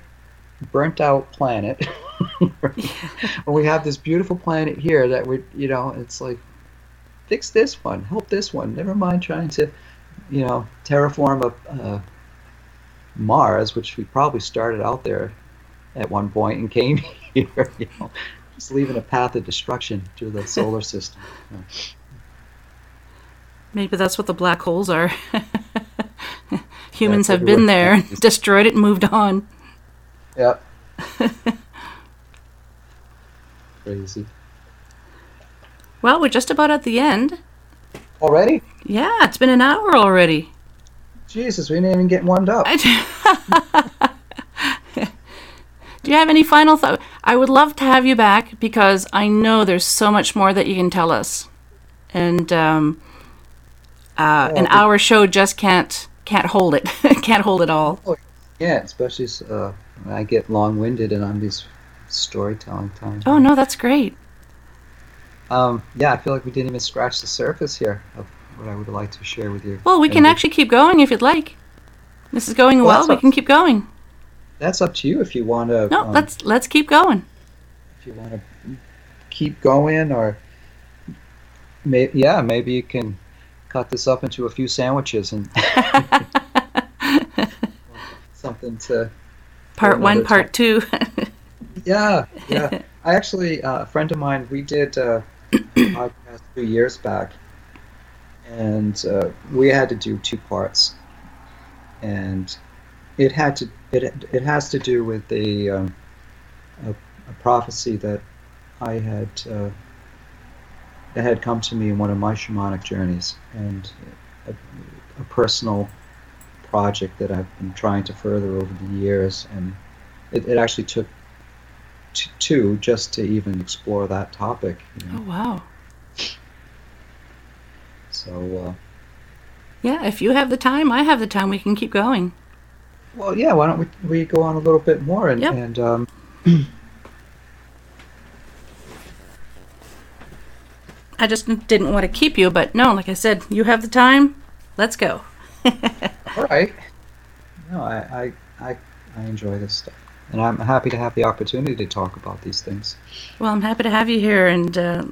burnt out planet. (laughs) when we have this beautiful planet here that we you know it's like fix this one, help this one. Never mind trying to you know terraform a, uh Mars, which we probably started out there at one point and came (laughs) here. You know, just leaving a path of destruction to the solar system. you know. Maybe that's what the black holes are. (laughs) Humans That's have been there, destroyed it, and moved on. Yep. (laughs) Crazy. Well, we're just about at the end. Already? Yeah, it's been an hour already. Jesus, we didn't even get warmed up. Do you have any final thought? I would love to have you back because I know there's so much more that you can tell us, and um, uh, an hour show just can't can't hold it. (laughs) can't hold it all. Yeah, especially uh, when I get long-winded and I'm these storytelling times. Oh no, that's great. Um, yeah, I feel like we didn't even scratch the surface here of what I would like to share with you. Well, we can And actually keep going if you'd like. This is going Well, well. We can keep going. That's up to you if you want to. No, let's let's keep going. if you want to keep going or may, yeah maybe you can cut this up into a few sandwiches and (laughs) something to Part one, part two. yeah yeah (laughs) i actually uh, a friend of mine we did uh, a (clears throat) podcast two years back and uh, we had to do two parts and it had to it, it has to do with a, um, a, a prophecy that I had uh, that had come to me in one of my shamanic journeys and a, a personal project that I've been trying to further over the years and it, it actually took t- two just to even explore that topic you know? oh wow. so uh, Yeah, if you have the time, I have the time. We can keep going. Well yeah why don't we, we go on a little bit more and, Yep. and um, I just didn't want to keep you, but no, like I said, you have the time. Let's go. (laughs) All right. No, I, I, I, I enjoy this stuff, and I'm happy to have the opportunity to talk about these things. Well, I'm happy to have you here, and uh,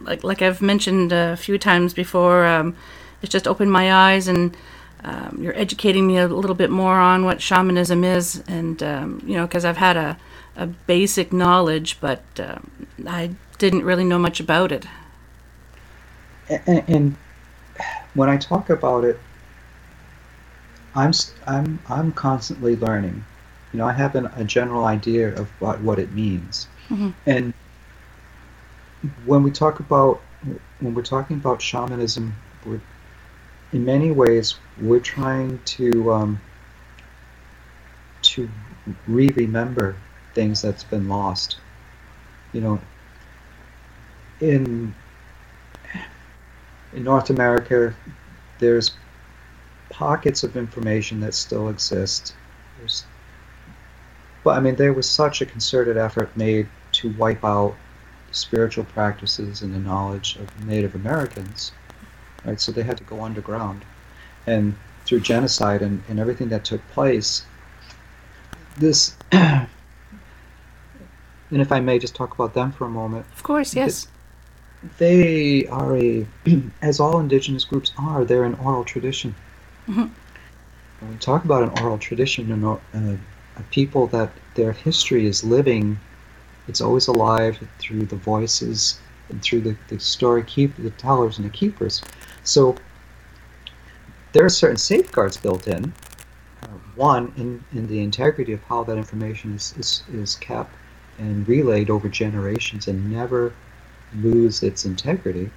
like like I've mentioned a few times before, um, it's just opened my eyes, and um, you're educating me a little bit more on what shamanism is, and um, you know, because I've had a a basic knowledge, but um I didn't really know much about it, and, and when I talk about it, I'm I'm I'm constantly learning. You know, I have an, a general idea of what what it means, Mm-hmm. and when we talk about when we're talking about shamanism, we're in many ways we're trying to um, to re-remember things that's been lost. You know, in in North America, there's pockets of information that still exist. There's, but I mean, there was such a concerted effort made to wipe out spiritual practices and the knowledge of Native Americans, right? So they had to go underground, and through genocide and, and everything that took place, this. (clears throat) and if I may just talk about them for a moment, Of course, yes. they are a, (clears throat) as all indigenous groups are, they're an oral tradition. Mhm. When we talk about an oral tradition, and or- uh, a people that their history is living, it's always alive through the voices and through the, the story keep the tellers and the keepers. So there are certain safeguards built in. Uh, one, in, in the integrity of how that information is, is, is kept and relayed over generations and never lose its integrity.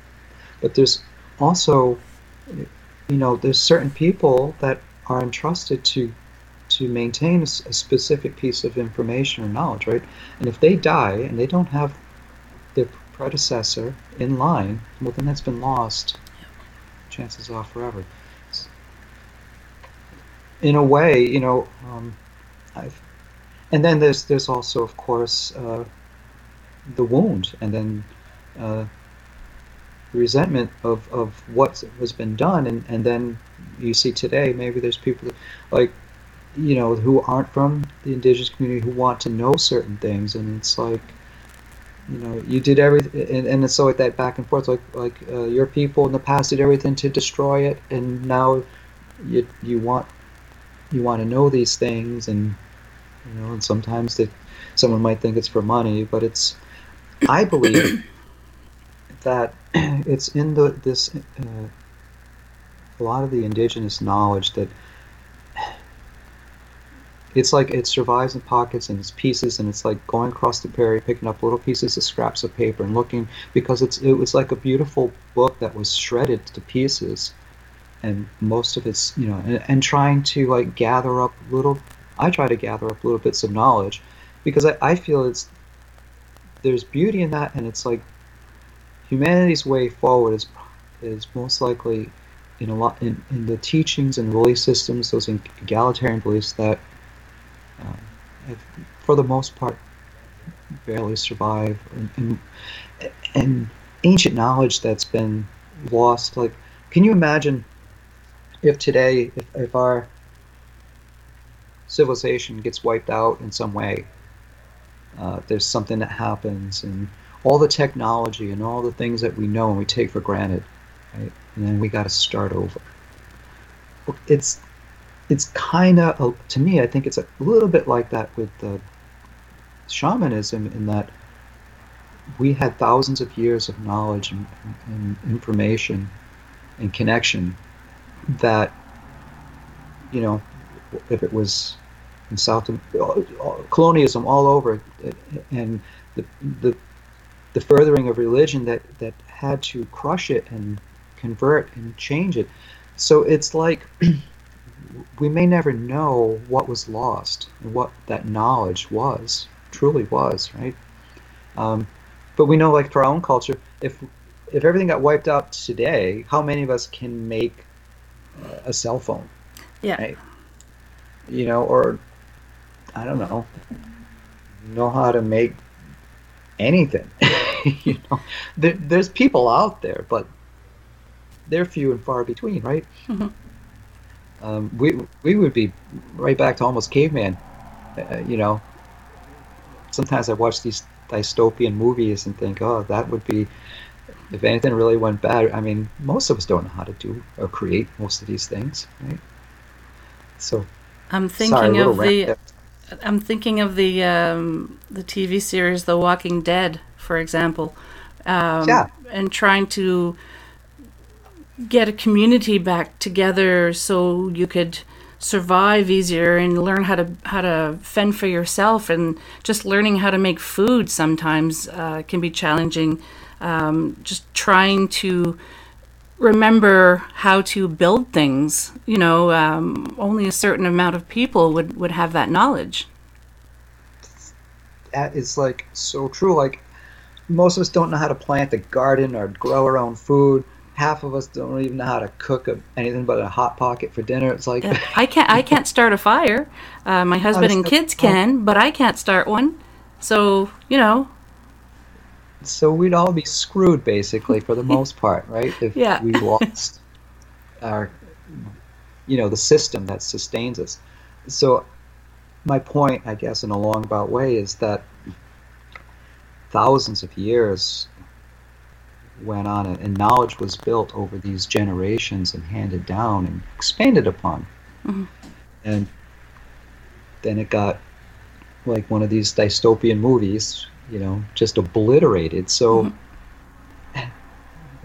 But there's also, you know, there's certain people that are entrusted to to maintain a specific piece of information or knowledge, right? And if they die and they don't have their predecessor in line, well, then that's been lost. Chances are forever. In a way, you know, um, I've, and then there's there's also, of course, uh, the wound, and then uh, resentment of, of what has been done. And, and then you see today maybe there's people like you know who aren't from the indigenous community who want to know certain things. And it's like you know you did everything and, and it's so like that back and forth like like uh, your people in the past did everything to destroy it. And now you you want you want to know these things and you know and sometimes that someone might think it's for money but it's i believe (coughs) that (coughs) it's in the this uh, a lot of the indigenous knowledge that (sighs) it's like it survives in pockets and it's pieces and it's like going across the prairie picking up little pieces of scraps of paper and looking because it's it was like a beautiful book that was shredded to pieces and most of it's you know and, and trying to like gather up little i try to gather up little bits of knowledge because i, I feel it's there's beauty in that and it's like humanity's way forward is is most likely in a lot in, in the teachings and belief systems, those egalitarian beliefs that, uh, have, for the most part, barely survive, and, and, and ancient knowledge that's been lost. Like, can you imagine if today, if, if our civilization gets wiped out in some way, uh, there's something that happens, and all the technology and all the things that we know and we take for granted, right? And then we got to start over. It's it's kind of to me. I think it's a little bit like that with the shamanism in that we had thousands of years of knowledge and, and information and connection that you know if it was in South colonialism all over and the the the furthering of religion that that had to crush it and convert and change it. So it's like (clears throat) we may never know what was lost and what that knowledge was, truly was, right? Um, but we know, like for our own culture, if if everything got wiped out today, how many of us can make a cell phone? Yeah. Right? You know, or I don't know, know how to make anything. (laughs) you know, there, there's people out there, but they're few and far between, right? Mhm. Um, we we would be right back to almost caveman. Uh, you know, sometimes I watch these dystopian movies and think, oh, that would be if anything really went bad. I mean, most of us don't know how to do or create most of these things, right? So, I'm thinking little of the. I'm thinking of the um, the TV series The Walking Dead, for example, um, Yeah. and trying to get a community back together so you could survive easier and learn how to how to fend for yourself and just learning how to make food sometimes uh, can be challenging um, just trying to remember how to build things you know um, only a certain amount of people would would have that knowledge That is like so true. Like most of us don't know how to plant a garden or grow our own food. Half of us don't even know how to cook a, anything but a hot pocket for dinner. It's like I can't I can't start a fire. Uh, my (laughs) husband and kids can, but I can't start one. So you know, so we'd all be screwed basically for the (laughs) most part, right? If Yeah. we lost our, you know, the system that sustains us. So my point, I guess, in a long-about way, is that thousands of years went on and, and knowledge was built over these generations and handed down and expanded upon. Mm-hmm. And then it got like one of these dystopian movies, you know, just obliterated. So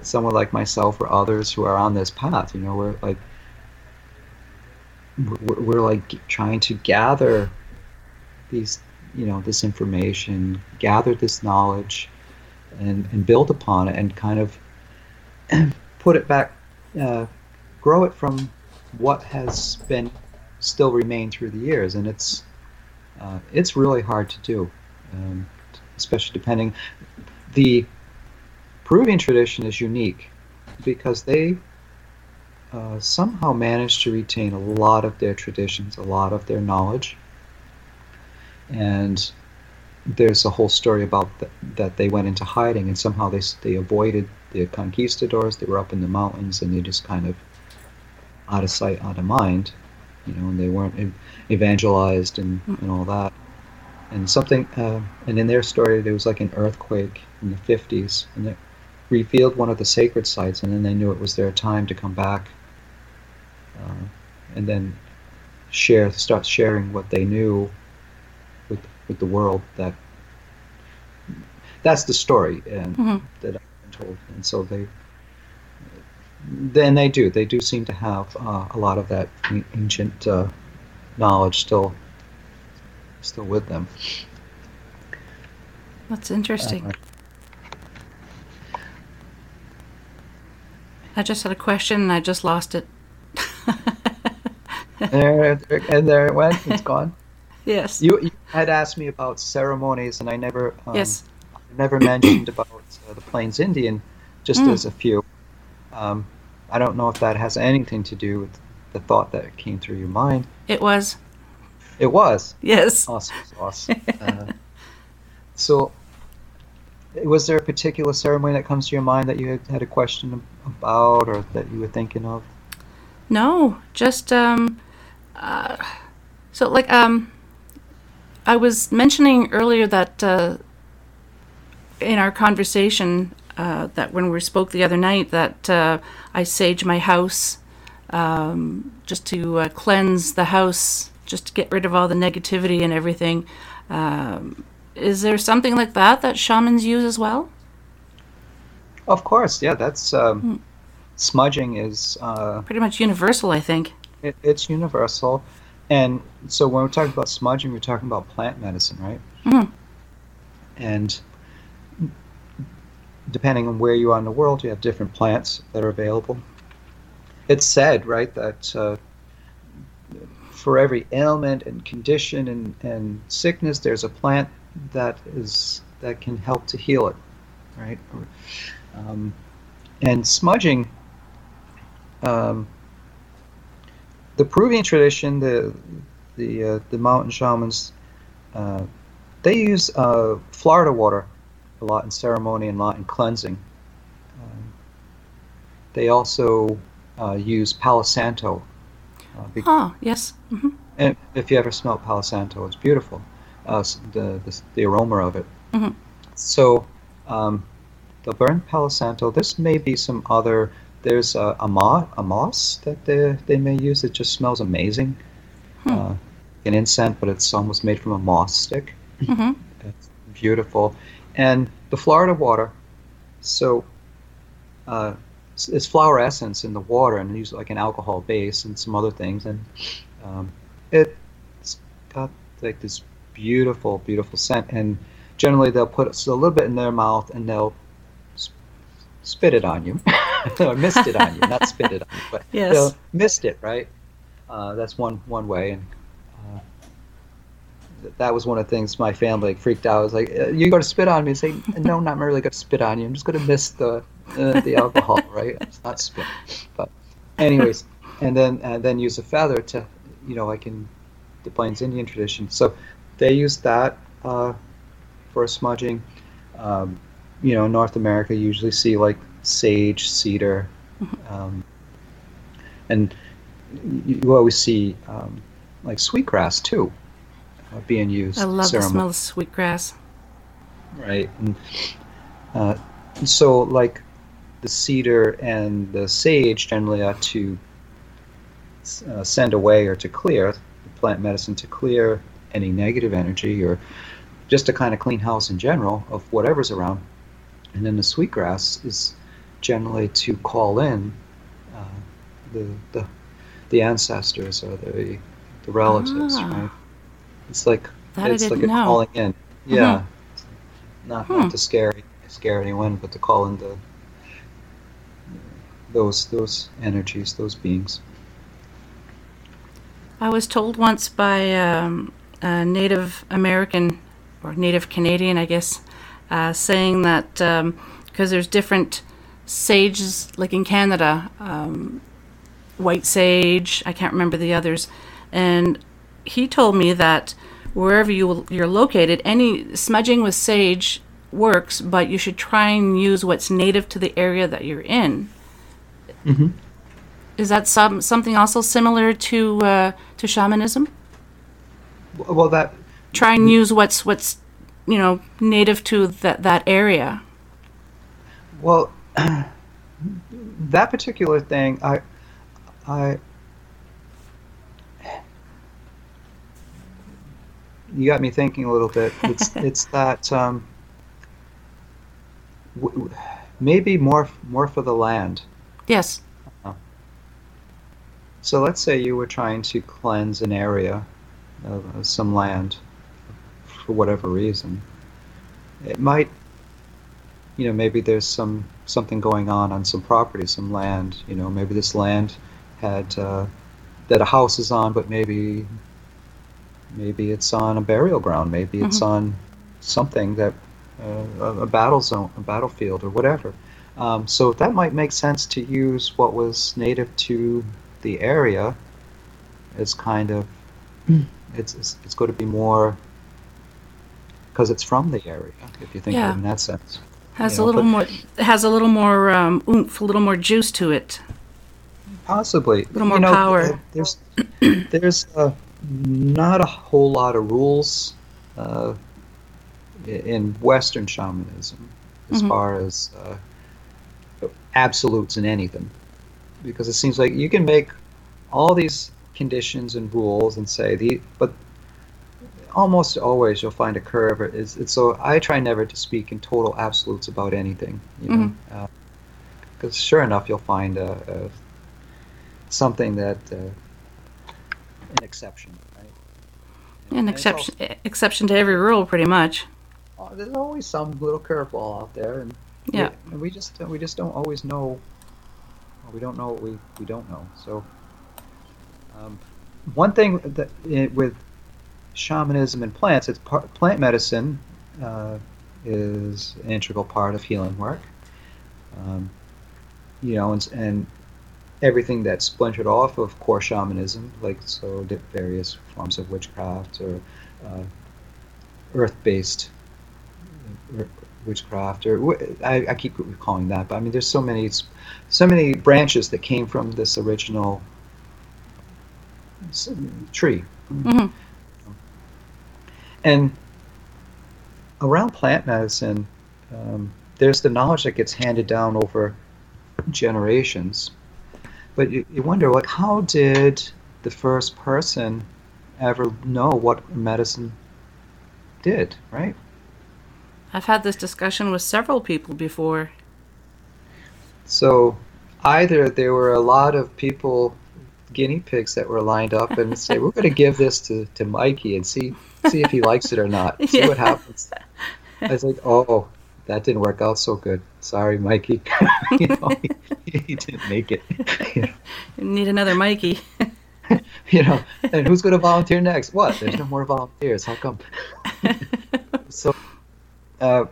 someone like myself or others who are on this path, you know, we're like we're, we're like trying to gather these, you know, this information, gather this knowledge, and and build upon it, and kind of (clears throat) put it back, uh, grow it from what has been still remained through the years, and it's uh, it's really hard to do, um, especially depending. The Peruvian tradition is unique because they uh, somehow managed to retain a lot of their traditions, a lot of their knowledge, and there's a whole story about th- that they went into hiding and somehow they they avoided the conquistadors. They were up in the mountains and they just kind of out of sight, out of mind, you know, and they weren't ev- evangelized and, and all that. And something, uh, and in their story, there was like an earthquake in the 50s, and it revealed one of the sacred sites, and then they knew it was their time to come back, uh, and then share, start sharing what they knew with with the world. That that's the story, and Mhm. that I've been told, and so they. Then they do. They do seem to have uh, a lot of that ancient uh, knowledge still, still with them. that's interesting. Uh, I just had a question and I just lost it. (laughs) there, there- and there it went. It's gone. (laughs) Yes. You, you had asked me about ceremonies, and I never, um, yes. never mentioned about uh, the Plains Indian, just Mm. as a few. Um, I don't know if that has anything to do with the thought that came through your mind. It was. It was Yes. awesome sauce. uh, so, was there a particular ceremony that comes to your mind that you had, had a question about, or that you were thinking of? No, just um, uh, so like um, I was mentioning earlier that uh, in our conversation uh, that when we spoke the other night that uh, I sage my house um, just to uh, cleanse the house, just to get rid of all the negativity and everything. Um, is there something like that that shamans use as well? Of course, yeah. That's um, smudging is. Uh, Pretty much universal, I think. It, it's universal. And so when we're talking about smudging, we're talking about plant medicine, right? Mhm. And depending on where you are in the world, you have different plants that are available. It's said, right, that uh, for every ailment and condition and, and sickness, there's a plant that is that can help to heal it, right? Um, and smudging um, the Peruvian tradition, the the uh, the mountain shamans, uh, they use uh, Florida water a lot in ceremony and a lot in cleansing. Um, they also uh, use Palo Santo. Be- Oh, yes. hmm and if you ever smell Palo Santo, it's beautiful. Uh, the, the the aroma of it. Mhm. So um, they'll burn Palo Santo. This may be some other. There's a, a, mo- a moss that they, they may use. It just smells amazing. Hmm. Uh, an incense, but it's almost made from a moss stick. hmm (clears throat) It's beautiful. And the Florida water. So, uh, it's, flower essence in the water and use like an alcohol base and some other things, and um, it's got like this beautiful, beautiful scent. And generally, they'll put a little bit in their mouth and they'll sp- spit it on you, (laughs) or mist it on you, not spit it on you, but Yes. they'll mist it, right? Uh, that's one one way, and uh, that was one of the things my family freaked out. I was like, uh, "You're going to spit on me?" And say, "No, I'm not really going to spit on you. I'm just going to mist the uh, the alcohol, (laughs) right? It's not spit." But, anyways, and then and then use a feather to, you know, like in the Plains Indian tradition. So they use that uh, for smudging. Um, you know, in North America, you usually see like sage, cedar, um, and you, you always see um, like sweetgrass too uh, being used. I love the smell of sweetgrass. right? And, uh, so, like the cedar and the sage generally are to uh, send away or to clear the plant medicine to clear any negative energy or just to kind of clean house in general of whatever's around. And then the sweetgrass is generally to call in uh, the, the the ancestors or the the relatives, Ah. right? It's like That it's like a know. calling in. Yeah. Not, Hmm. not to scare scare anyone, but to call in the those those energies, those beings. I was told once by um, a Native American or Native Canadian, I guess, uh, saying that because there's different sages, like in Canada, um, white sage, I can't remember the others, and he told me that wherever you you're located, any smudging with sage works, but you should try and use what's native to the area that you're in. Is that some something also similar to uh, to shamanism? Well, that Try and use what's what's you know native to that that area. well, (clears throat) that particular thing, I, I. You got me thinking a little bit. It's (laughs) it's that um, w- w- maybe more more for the land. Yes. So let's say you were trying to cleanse an area of of some land for whatever reason. It might, you know, maybe there's some something going on on some property, some land. You know, maybe this land had uh, that a house is on, but maybe maybe it's on a burial ground. Maybe it's on something that uh, a battle zone, a battlefield, or whatever. Um, so that might make sense to use what was native to the area as kind of it's it's, it's going to be more because it's from the area if you think Yeah. of it in that sense. Has Yeah, a little more has a little more um, oomph, a little more juice to it. Possibly. Little more you know, power. uh, There's there's uh, not a whole lot of rules uh, in Western shamanism as Mhm. far as uh, absolutes in anything, because it seems like you can make all these conditions and rules and say the but almost always you'll find a curve. It's, it's so I try never to speak in total absolutes about anything, you know, mm-hmm. uh, because sure enough you'll find a, a something that uh, an exception, right? An And it's exception exception to every rule, pretty much. also- there's always some little curveball out there, and Yeah. we, we just we just don't always know. Well, we don't know what we we don't know. So, um, one thing that i with shamanism and plants, it's part, plant medicine uh, is an integral part of healing work. Um, you know, and, and everything that's splintered off of core shamanism, like so various forms of witchcraft or uh, earth-based witchcraft, or I, I keep calling that, but I mean, there's so many, so many branches that came from this original tree, Mhm. and around plant medicine, um, there's the knowledge that gets handed down over generations. But you, you wonder, like, how did the first person ever know what medicine did, right? I've had this discussion with several people before. So, either there were a lot of people, guinea pigs that were lined up and say, we're going to give this to, to Mikey and see see if he likes it or not. (laughs) See Yeah. what happens. I was like, oh, that didn't work out so good. Sorry, Mikey. (laughs) you know, he, he didn't make it. (laughs) Need another Mikey. you know, and who's going to volunteer next? What? There's no more volunteers. How come? so, uh,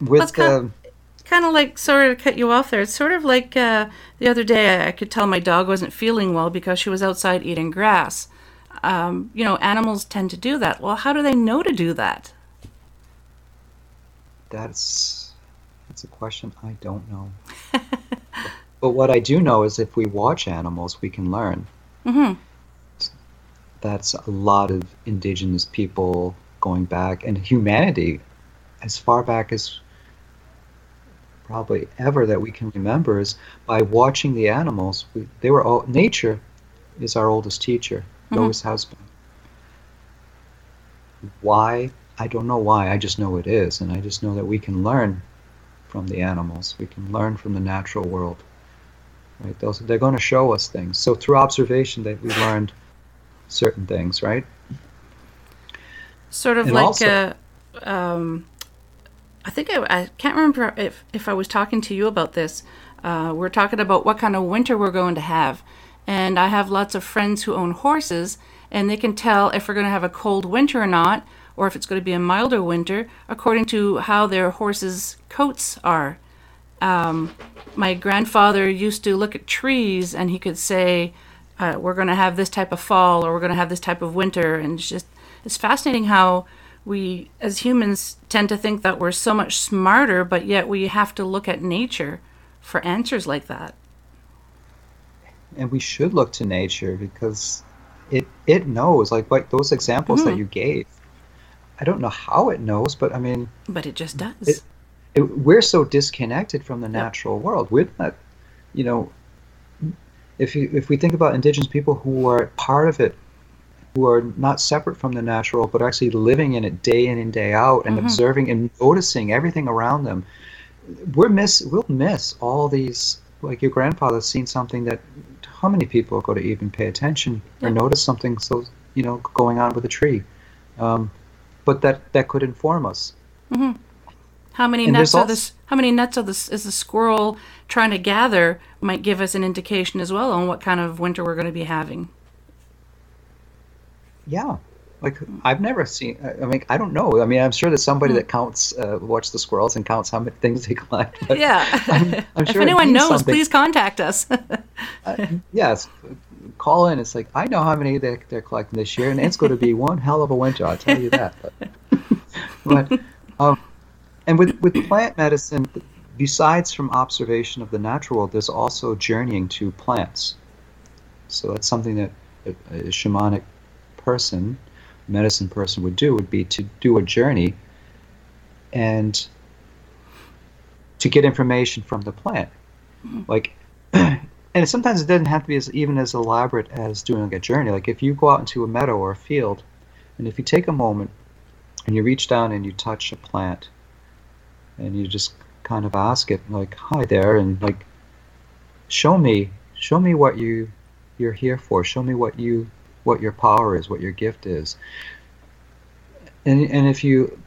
with kind- um, kind of like sorry to cut you off there it's sort of like uh, the other day I, I could tell my dog wasn't feeling well because she was outside eating grass um, you know animals tend to do that well how do they know to do that That's that's a question I don't know. (laughs) but what I do know is if we watch animals, we can learn. hmm That's a lot of indigenous people going back, and humanity, as far back as probably ever that we can remember, is by watching the animals. We, they were all nature is our oldest teacher. Mhm. always has been. Why? I don't know why. I just know it is, and I just know that we can learn from the animals. We can learn from the natural world. Right? Those, they're going to show us things. So through observation, that we learned certain things, right? sort of And like also- uh, um, I think I, I can't remember if, if I was talking to you about this. Uh, we're talking about what kind of winter we're going to have. And I have lots of friends who own horses, and they can tell if we're going to have a cold winter or not, or if it's going to be a milder winter, according to how their horses' coats are. Um, my grandfather used to look at trees and he could say, uh, we're going to have this type of fall or we're going to have this type of winter. And it's just, it's fascinating how we as humans tend to think that we're so much smarter, but yet we have to look at nature for answers like that. and we should look to nature because it it knows like like those examples that Mhm. you gave i don't know how it knows but i mean But it just does. It- it, we're so disconnected from the natural world we're not you know if you if we think about indigenous people who are part of it who are not separate from the natural but actually living in it day in and day out and Mhm. observing and noticing everything around them we're miss we'll miss all these like your grandfather's seen something that how many people are going to even pay attention or notice something so you know going on with a tree um, but that that could inform us How many And nuts are this? How many nuts are this? Is the squirrel trying to gather? Might give us an indication as well on what kind of winter we're going to be having. Yeah, like I've never seen. I mean, I don't know. I mean, I'm sure there's somebody that counts, uh, watch the squirrels and counts how many things they collect. Yeah. (laughs) I'm, I'm (laughs) if sure it anyone knows, something. please contact us. (laughs) Uh, yes, call in. It's like I know how many they're, they're collecting this year, and it's going to be one hell of a winter. I'll tell you that. But, but um, and with with plant medicine, besides from observation of the natural world, there's also journeying to plants. So that's something that a, a shamanic person, medicine person would do would be to do a journey and to get information from the plant. Mm-hmm. Like (clears throat) and sometimes it doesn't have to be as even as elaborate as doing like a journey. Like if you go out into a meadow or a field, and if you take a moment and you reach down and you touch a plant, and you just kind of ask it like, "Hi there," and like, show me, show me what you you're here for. Show me what you what your power is, what your gift is. And and if you,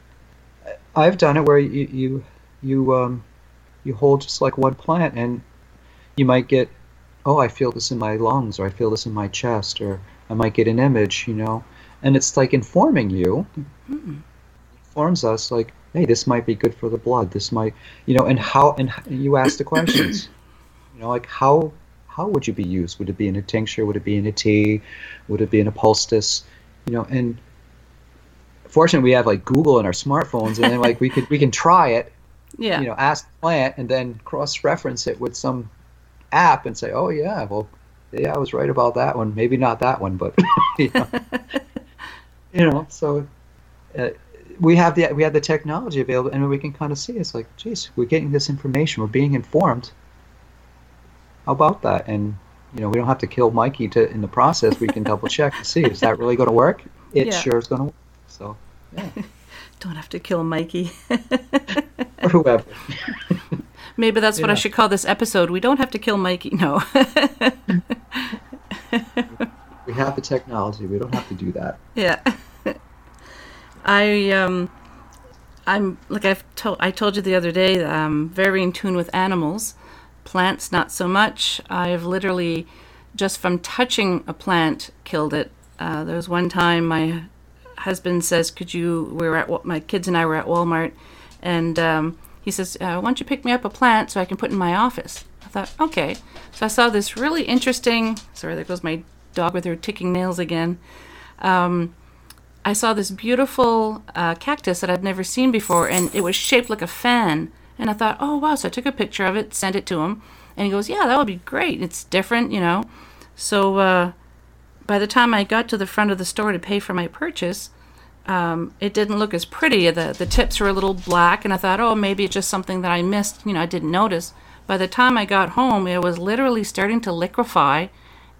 I've done it where you you you um you hold just like one plant and you might get oh i feel this in my lungs or i feel this in my chest or i might get an image you know? And it's like informing you. Informs us like hey this might be good for the blood. This might you know and how and you ask the questions. (coughs) You know like how how would you be used would it be in a tincture would it be in a tea would it be in a poultice you know and fortunately we have like google in our smartphones and then like we could we can try it (laughs) yeah. you know, ask the plant and then cross-reference it with some app and say, oh yeah, well, yeah, I was right about that one. Maybe not that one, but (laughs) you know, (laughs) you know so uh, we have the we have the technology available, and we can kind of see it's like, geez, we're getting this information, we're being informed. How about that? And you know, we don't have to kill Mikey to in the process. We can double check to see is that really going to work. It Yeah. sure is going to work. So, yeah. (laughs) Don't have to kill Mikey. (laughs) or whoever. (laughs) Maybe that's what I should call this episode. We don't have to kill Mikey. No. We have the technology. We don't have to do that. yeah. I um I'm like I've told I told you the other day I'm very in tune with animals. Plants not so much. I've literally just from touching a plant killed it. Uh, there was one time my husband says, "Could you?" We were at my kids and I were at Walmart, and um, he says, uh, "Why don't you pick me up a plant so I can put in my office?" I thought, okay. So I saw this really interesting. Sorry, there goes my dog with her ticking nails again. Um, I saw this beautiful uh, cactus that I'd never seen before, and it was shaped like a fan. And I thought, oh wow! So I took a picture of it, sent it to him, and he goes, "Yeah, that would be great. It's different, you know." So uh, by the time I got to the front of the store to pay for my purchase, um, it didn't look as pretty. The the tips were a little black, and I thought, oh, maybe it's just something that I missed. You know, I didn't notice. By the time I got home, it was literally starting to liquefy,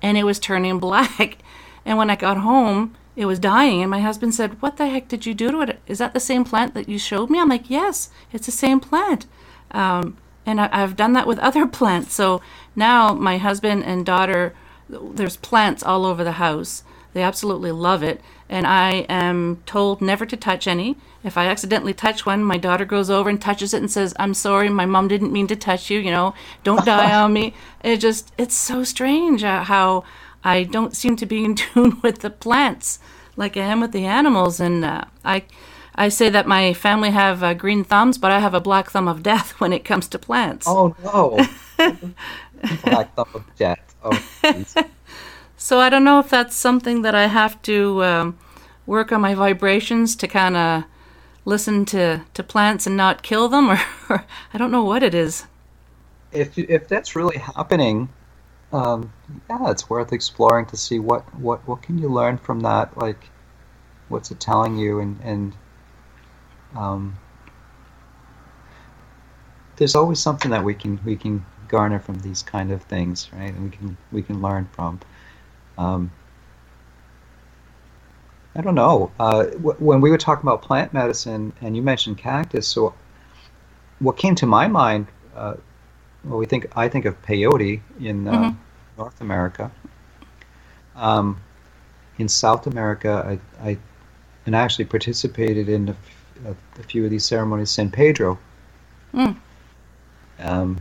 and it was turning (laughs) black. And when I got home, it was dying. And my husband said, "What the heck did you do to it? Is that the same plant that you showed me?" I'm like, "Yes, it's the same plant." Um, and I, I've done that with other (laughs) plants. So now my husband and daughter, there's plants all over the house. They absolutely love it, and I am told never to touch any. If I accidentally touch one, my daughter goes over and touches it and says, "I'm sorry, my mom didn't mean to touch you. You know, don't die (laughs) on me." It just, it's so strange uh, how I don't seem to be in (laughs) tune with the plants like I am with the animals, and uh, I. I say that my family have uh, green thumbs, but I have a black thumb of death (laughs) when it comes to plants. Oh no! (laughs) Black thumb of death. Oh. So I don't know if that's something that I have to um, work on my vibrations to kind of listen to, to plants and not kill them, or, or I don't know what it is. if if that's really happening, um, yeah, it's worth exploring to see what what what can you learn from that. Like, what's it telling you, and and um, there's always something that we can we can garner from these kind of things, right? And we can we can learn from. Um, I don't know. Uh, w- when we were talking about plant medicine, and you mentioned cactus, so what came to my mind uh, well, we think I think of peyote in uh, Mhm. North America. Um, in South America, I, I and I actually participated in a, f- a- few of these ceremonies. San Pedro. Mm. Um,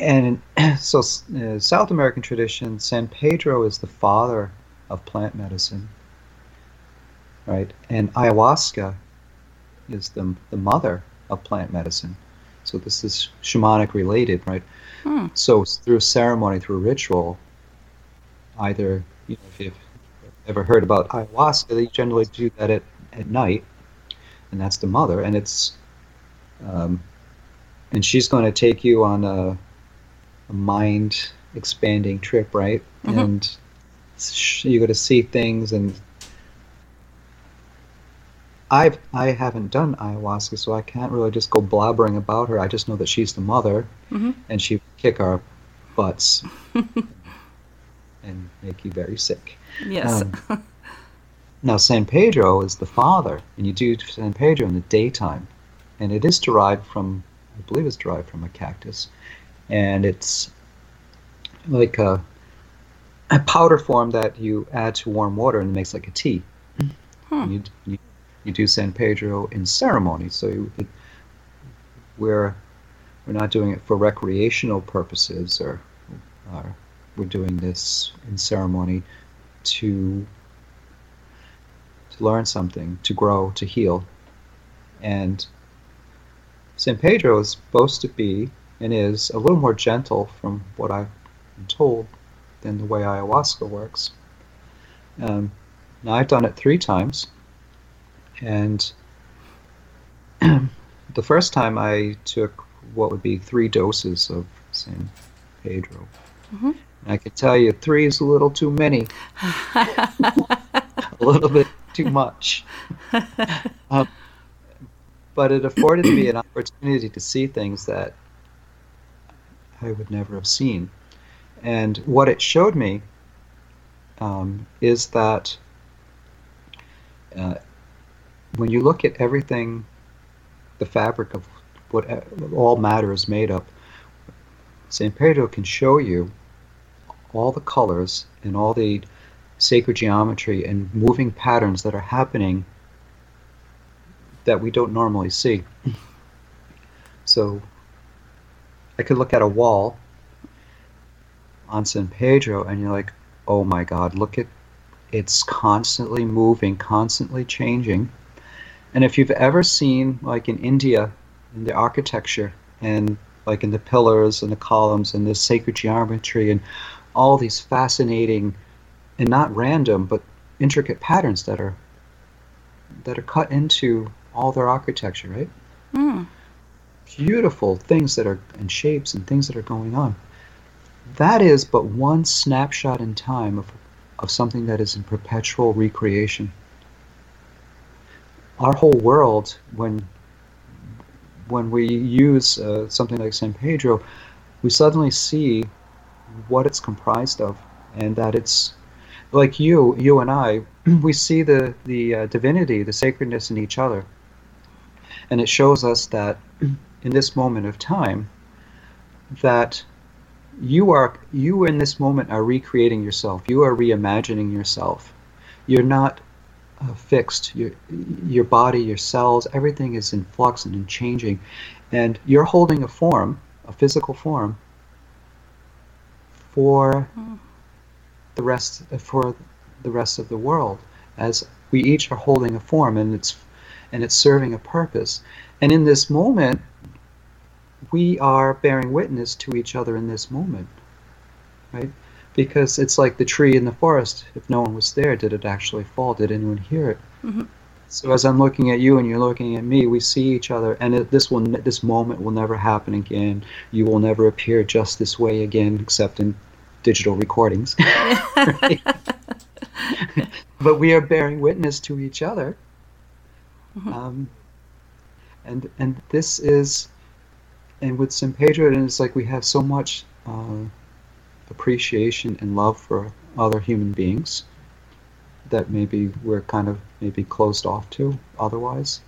and (clears throat) so, uh, South American tradition, San Pedro is the father of plant medicine, right? And ayahuasca is the the mother of plant medicine. So this is shamanic related, right? Hmm. So through ceremony, through ritual, either you know, if you've ever heard about ayahuasca, they generally do that at, at night, and that's the mother, and it's um, and she's going to take you on a, a mind expanding trip, right? Mhm. And you're going to see things and I've I haven't done ayahuasca, so I can't really just go blabbering about her. I just know that she's the mother, Mhm. and she kick our butts and make you very sick. Yes. Um, now, San Pedro is the father, and you do San Pedro in the daytime, and it is derived from, I believe, it's derived from a cactus, and it's like a, a powder form that you add to warm water and it makes like a tea. Hmm. You, you you do San Pedro in ceremony, so you, it, we're we're not doing it for recreational purposes, or, or we're doing this in ceremony to to learn something, to grow, to heal, and San Pedro is supposed to be and is a little more gentle, from what been told, than the way ayahuasca works. Um, now I've done it three times, and (clears throat) the first time I took what would be three doses of San Pedro. Mhm. I can tell you, three is a little too many, (laughs) a little bit too much. Um, but it afforded me an opportunity to see things that I would never have seen. And what it showed me um, is that uh, when you look at everything, the fabric of what all matter is made of. San Pedro can show you all the colors and all the sacred geometry and moving patterns that are happening that we don't normally see. (laughs) So I could look at a wall on San Pedro and you're like, oh my God, look at it's constantly moving, constantly changing. And if you've ever seen, like in India, in the architecture and like in the pillars and the columns and the sacred geometry and all these fascinating and not random but intricate patterns that are that are cut into all their architecture, right? Mm. Beautiful things that are and shapes and things that are going on. That is but one snapshot in time of, of something that is in perpetual recreation. Our whole world, when when we use uh, something like San Pedro, we suddenly see what it's comprised of, and that it's like you, you and I, (clears throat) we see the the uh, divinity, the sacredness in each other, and it shows us that (clears throat) in this moment of time, that you are you in this moment are recreating yourself. You are reimagining yourself. You're not uh, fixed. Your your body, your cells, everything is in flux and in changing, and you're holding a form, a physical form, for the rest for the rest of the world, as we each are holding a form, and it's and it's serving a purpose. And in this moment, we are bearing witness to each other in this moment, right? Because it's like the tree in the forest. If no one was there, did it actually fall? Did anyone hear it? Mm-hmm. So as I'm looking at you and you're looking at me, we see each other, and it, this will this moment will never happen again. You will never appear just this way again, except in digital recordings. (laughs) (laughs) but we are bearing witness to each other, Mm-hmm. um, and and this is, and with San Pedro, and it's like we have so much. Uh, appreciation and love for other human beings that maybe we're kind of maybe closed off to otherwise.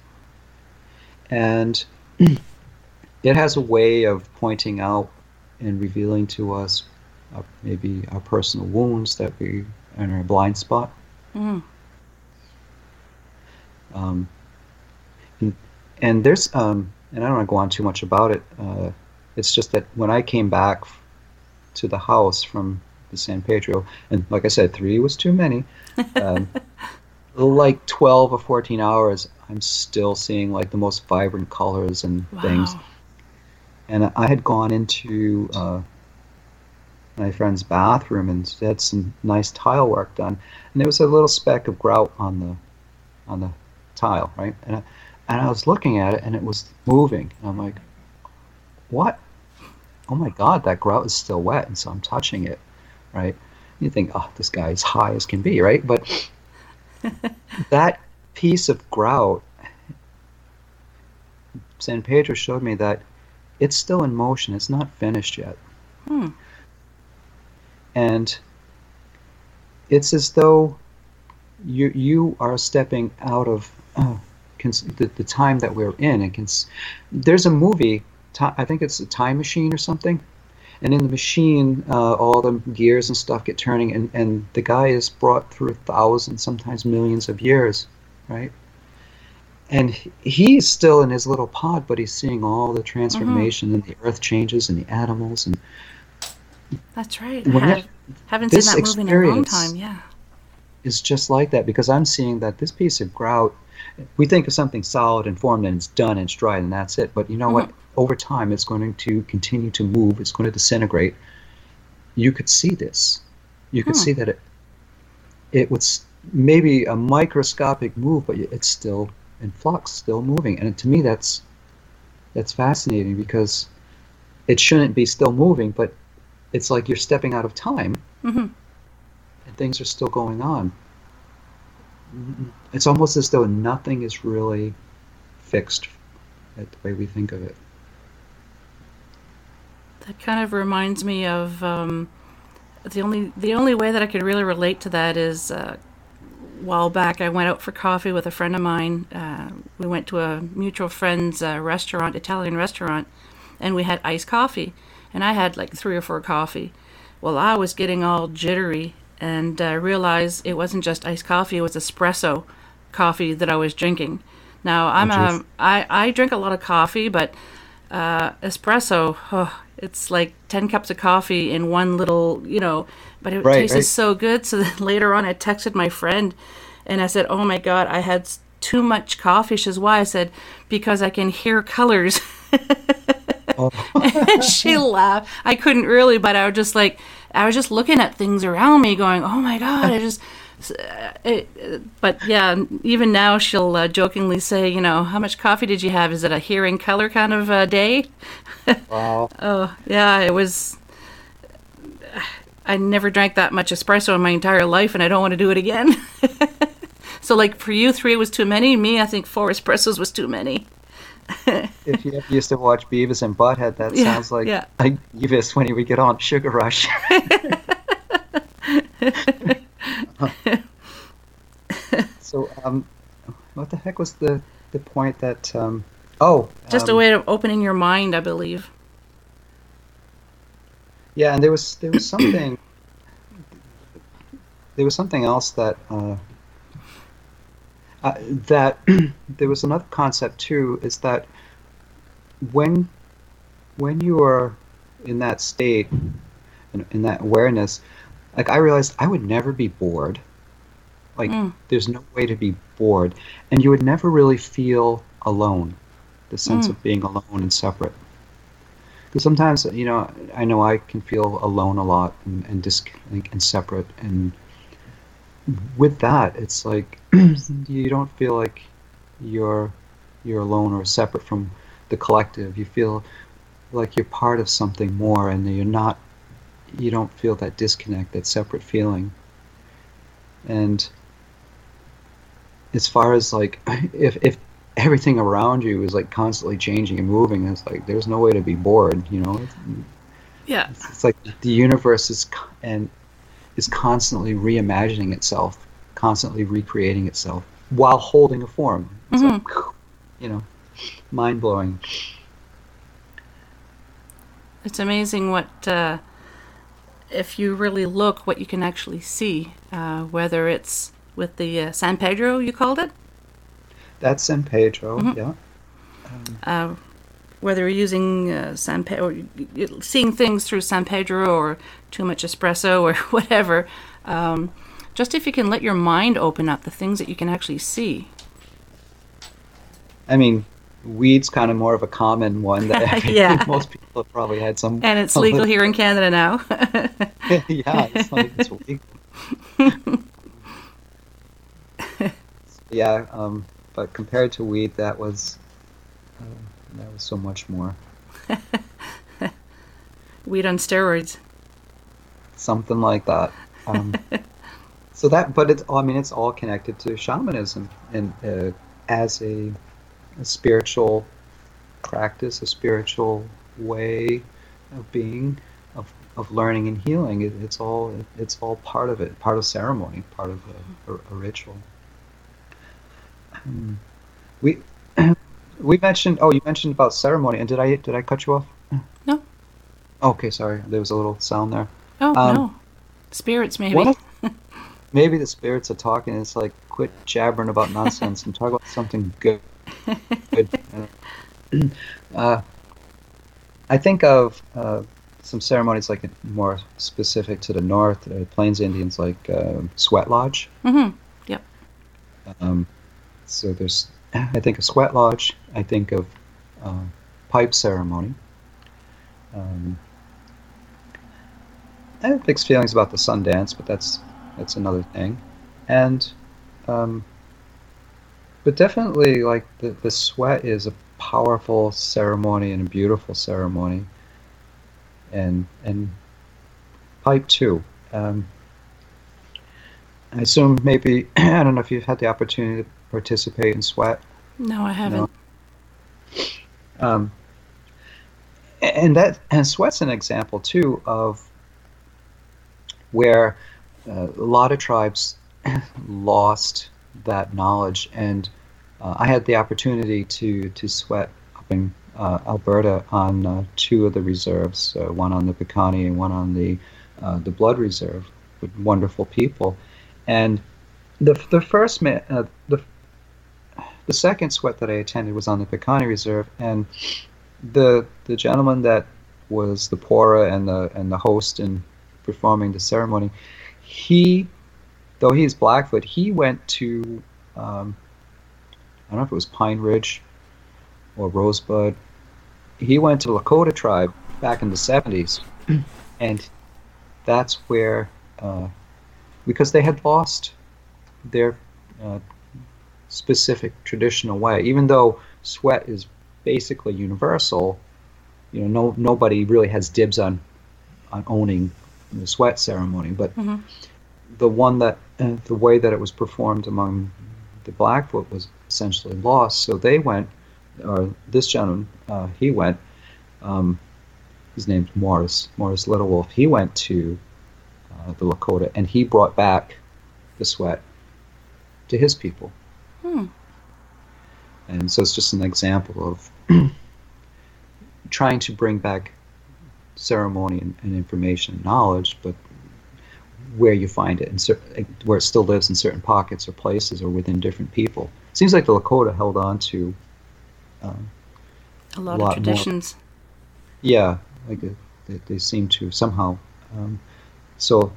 And (clears throat) it has a way of pointing out and revealing to us uh, maybe our personal wounds that we are in our blind spot. Mm. Um, and, and there's um, and I don't want to go on too much about it. Uh, it's just that when I came back to the house from the San Pedro, and like I said, three was too many. Um, (laughs) like twelve or fourteen hours, I'm still seeing like the most vibrant colors and Wow. things. And I had gone into uh, my friend's bathroom and had some nice tile work done, and there was a little speck of grout on the on the tile, right? And I, and I was looking at it, and it was moving. And I'm like, what? Oh my god, that grout is still wet, and so I'm touching it, right? You think, oh, this guy is high as can be, right? But (laughs) that piece of grout, San Pedro showed me that it's still in motion. It's not finished yet, Hmm. and it's as though you you are stepping out of uh, cons- the, the time that we're in. And cons- there's a movie ti- I think it's a time machine or something. And in the machine, uh, all the gears and stuff get turning, and, and the guy is brought through thousands, sometimes millions of years, right? And he's still in his little pod, but he's seeing all the transformation and the earth changes and the animals. And That's right. When I that- have, haven't seen that movie in a long time. Yeah. it's just like that because I'm seeing that this piece of grout, we think of something solid and formed and it's done and it's dried and that's it. But you know what? Over time, it's going to continue to move. It's going to disintegrate. You could see this. You could Hmm. see that it it was maybe a microscopic move, but it's still in flux, still moving. And to me, that's that's fascinating because it shouldn't be still moving, but it's like you're stepping out of time hmm and things are still going on. It's almost as though nothing is really fixed at the way we think of it. That kind of reminds me of um, the only the only way that I could really relate to that is uh, while back, I went out for coffee with a friend of mine. Uh, we went to a mutual friend's uh, restaurant, Italian restaurant, and we had iced coffee. And I had like three or four coffee. Well, I was getting all jittery and uh, realized it wasn't just iced coffee; it was espresso coffee that I was drinking. Now I'm a, I, I drink a lot of coffee, but uh, espresso, oh, it's like ten cups of coffee in one little, you know. But it Right, tasted right. so good. So then (laughs) later on, I texted my friend, and I said, "Oh my god, I had too much coffee." She says, "Why?" I said, "Because I can hear colors." (laughs) and she laughed. I couldn't really, but I was just like, I was just looking at things around me, going, "Oh my god!" I (laughs) just. uh, It, but yeah, even now she'll uh, jokingly say, you know, how much coffee did you have? Is it a hearing color kind of uh, day? (laughs) Wow. Oh, yeah, it was. I never drank that much espresso in my entire life, and I don't want to do it again. (laughs) so, like for you, three was too many. Me, I think four espressos was too many. (laughs) if you ever used to watch Beavis and Butthead, that Yeah, sounds like yeah. like Beavis when he would get on Sugar Rush. (laughs) (laughs) so, um, what the heck was the the point that? Um, oh, Just a um, way of opening your mind, I believe. Yeah, and there was there was something there was something else that uh, uh, that (clears throat) there was another concept too is that when when you are in that state in, in that awareness like I realized I would never be bored like Mm. there's no way to be bored and you would never really feel alone the sense Mm. of being alone and separate because sometimes, you know, I know I can feel alone a lot and, and dis- and separate. And with that, it's like (clears throat) you don't feel like you're you're alone or separate from the collective. You feel like you're part of something more, and you're not. You don't feel that disconnect, that separate feeling. And as far as like, (laughs) if if everything around you is like constantly changing and moving. It's like there's no way to be bored, you know. It's, Yeah. it's like the universe is and is constantly reimagining itself, constantly recreating itself while holding a form. It's like, you know, mind blowing. It's amazing what, uh, if you really look, what you can actually see. Uh, whether it's with the uh, San Pedro, you called it, That's San Pedro, yeah. uh, whether you're using uh, San Pedro, or y- y- seeing things through San Pedro or too much espresso or (laughs) whatever. Um, just if you can let your mind open up, the things that you can actually see. I mean, weed's kind of more of a common one that (laughs) I Yeah. (laughs) most people have probably had some. And it's legal little- (laughs) here in Canada now. yeah, it's like it's legal. yeah, um, but compared to weed, that was uh, that was so much more. Weed on steroids. something like that. Um, so that, but it's, I mean, it's all connected to shamanism and uh, as a, a spiritual practice, a spiritual way of being, of, of learning and healing. It, it's all, it's all part of it, part of ceremony, part of a, a, a ritual. Um, we, (clears throat) we mentioned, oh, you mentioned about ceremony, and did I, did I cut you off? No. Okay, sorry. There was a little sound there. Oh, Um, no. Spirits, maybe. What maybe the spirits are talking? It's like quit jabbering about nonsense and talk about something good. good. (laughs) Uh, I think of uh, some ceremonies like more specific to the north, uh, Plains Indians, like uh, Sweat Lodge. hmm Yep. Um, so there's, I think of Sweat Lodge. I think of uh, pipe ceremony. Um, I have mixed feelings about the Sundance, but that's that's another thing. And, um, but definitely, like the the sweat is a powerful ceremony and a beautiful ceremony. And and pipe too. Um, I assume maybe (clears throat) I don't know if you've had the opportunity to participate in sweat. No, I haven't. Um, and that and sweat's an example too of where uh, a lot of tribes (laughs) lost that knowledge. And uh, I had the opportunity to to sweat up in uh, Alberta on uh, two of the reserves, uh, one on the Piikani and one on the uh, the Blood Reserve, with wonderful people. And the the first ma- the the second sweat that I attended was on the Piikani Reserve, and the the gentleman that was the pourer and the and the host in performing the ceremony, he, though he's Blackfoot, he went to um, I don't know if it was Pine Ridge or Rosebud. He went to Lakota tribe back in the 70s, (clears throat) and that's where, uh, because they had lost their uh, specific traditional way, even though sweat is basically universal, you know, no nobody really has dibs on on owning the sweat ceremony, but Mhm. the one that uh, the way that it was performed among the Blackfoot was essentially lost. So they went, or this gentleman, uh, he went. Um, his name's Morris, Morris Little Wolf. He went to uh, the Lakota and he brought back the sweat to his people. Hmm. And so it's just an example of (clears throat) trying to bring back ceremony and, and information and knowledge, but where you find it, and cer- where it still lives in certain pockets or places or within different people. It Seems like the Lakota held on to, um, A lot, lot of traditions. yeah, like uh, they, they seem to somehow. Um, so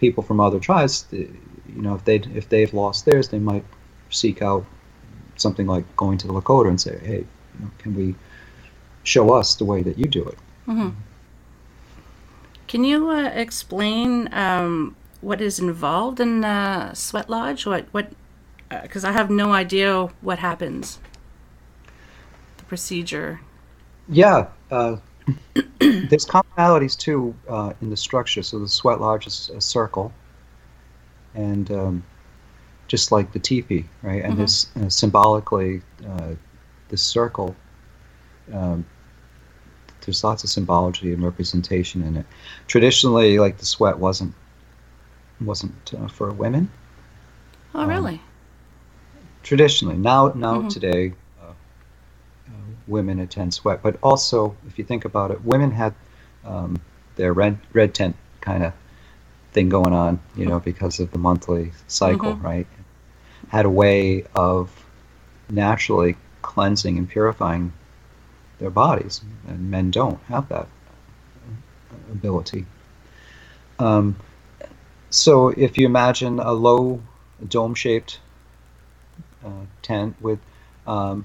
people from other tribes, you know, if they if they've lost theirs, they might seek out something like going to the Lakota and say, hey, you know, can we show us the way that you do it? hmm Can you uh, explain um, what is involved in uh, Sweat Lodge? What what? Because I have no idea what happens. The procedure. Yeah, uh, (coughs) there's commonalities too uh, in the structure. So the sweat lodge is a circle, and um, just like the teepee, right? And Mhm. this uh, symbolically, uh, this circle. Um, there's lots of symbology and representation in it. Traditionally, like the sweat wasn't wasn't uh, for women. Oh, Um, really? traditionally now now Mhm. today uh, uh, women attend sweat but also if you think about it women had um, their red red tent kind of thing going on you know because of the monthly cycle Mhm. right had a way of naturally cleansing and purifying their bodies and men don't have that ability um, so if you imagine a low dome shaped uh, tent with um,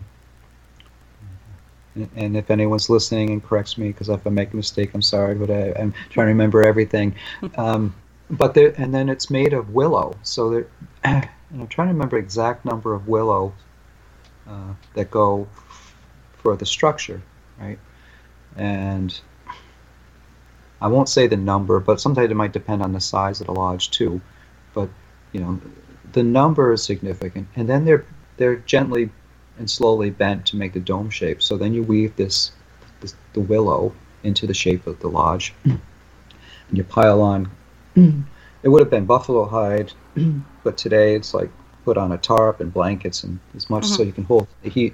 and- and if anyone's listening and corrects me because if I make a mistake, I'm sorry, but I, I'm trying to remember everything. (laughs) Um, but there, and then it's made of willow, so there. (clears throat) And I'm trying to remember exact number of willow uh, that go for the structure, right? And I won't say the number, but sometimes it might depend on the size of the lodge too. But you know, the number is significant, and then they're they're gently and slowly bent to make the dome shape. So then you weave this, this the willow into the shape of the lodge, (clears throat) and you pile on. It would have been buffalo hide, (clears throat) but today it's like put on a tarp and blankets and as much so uh-huh. you can hold the heat.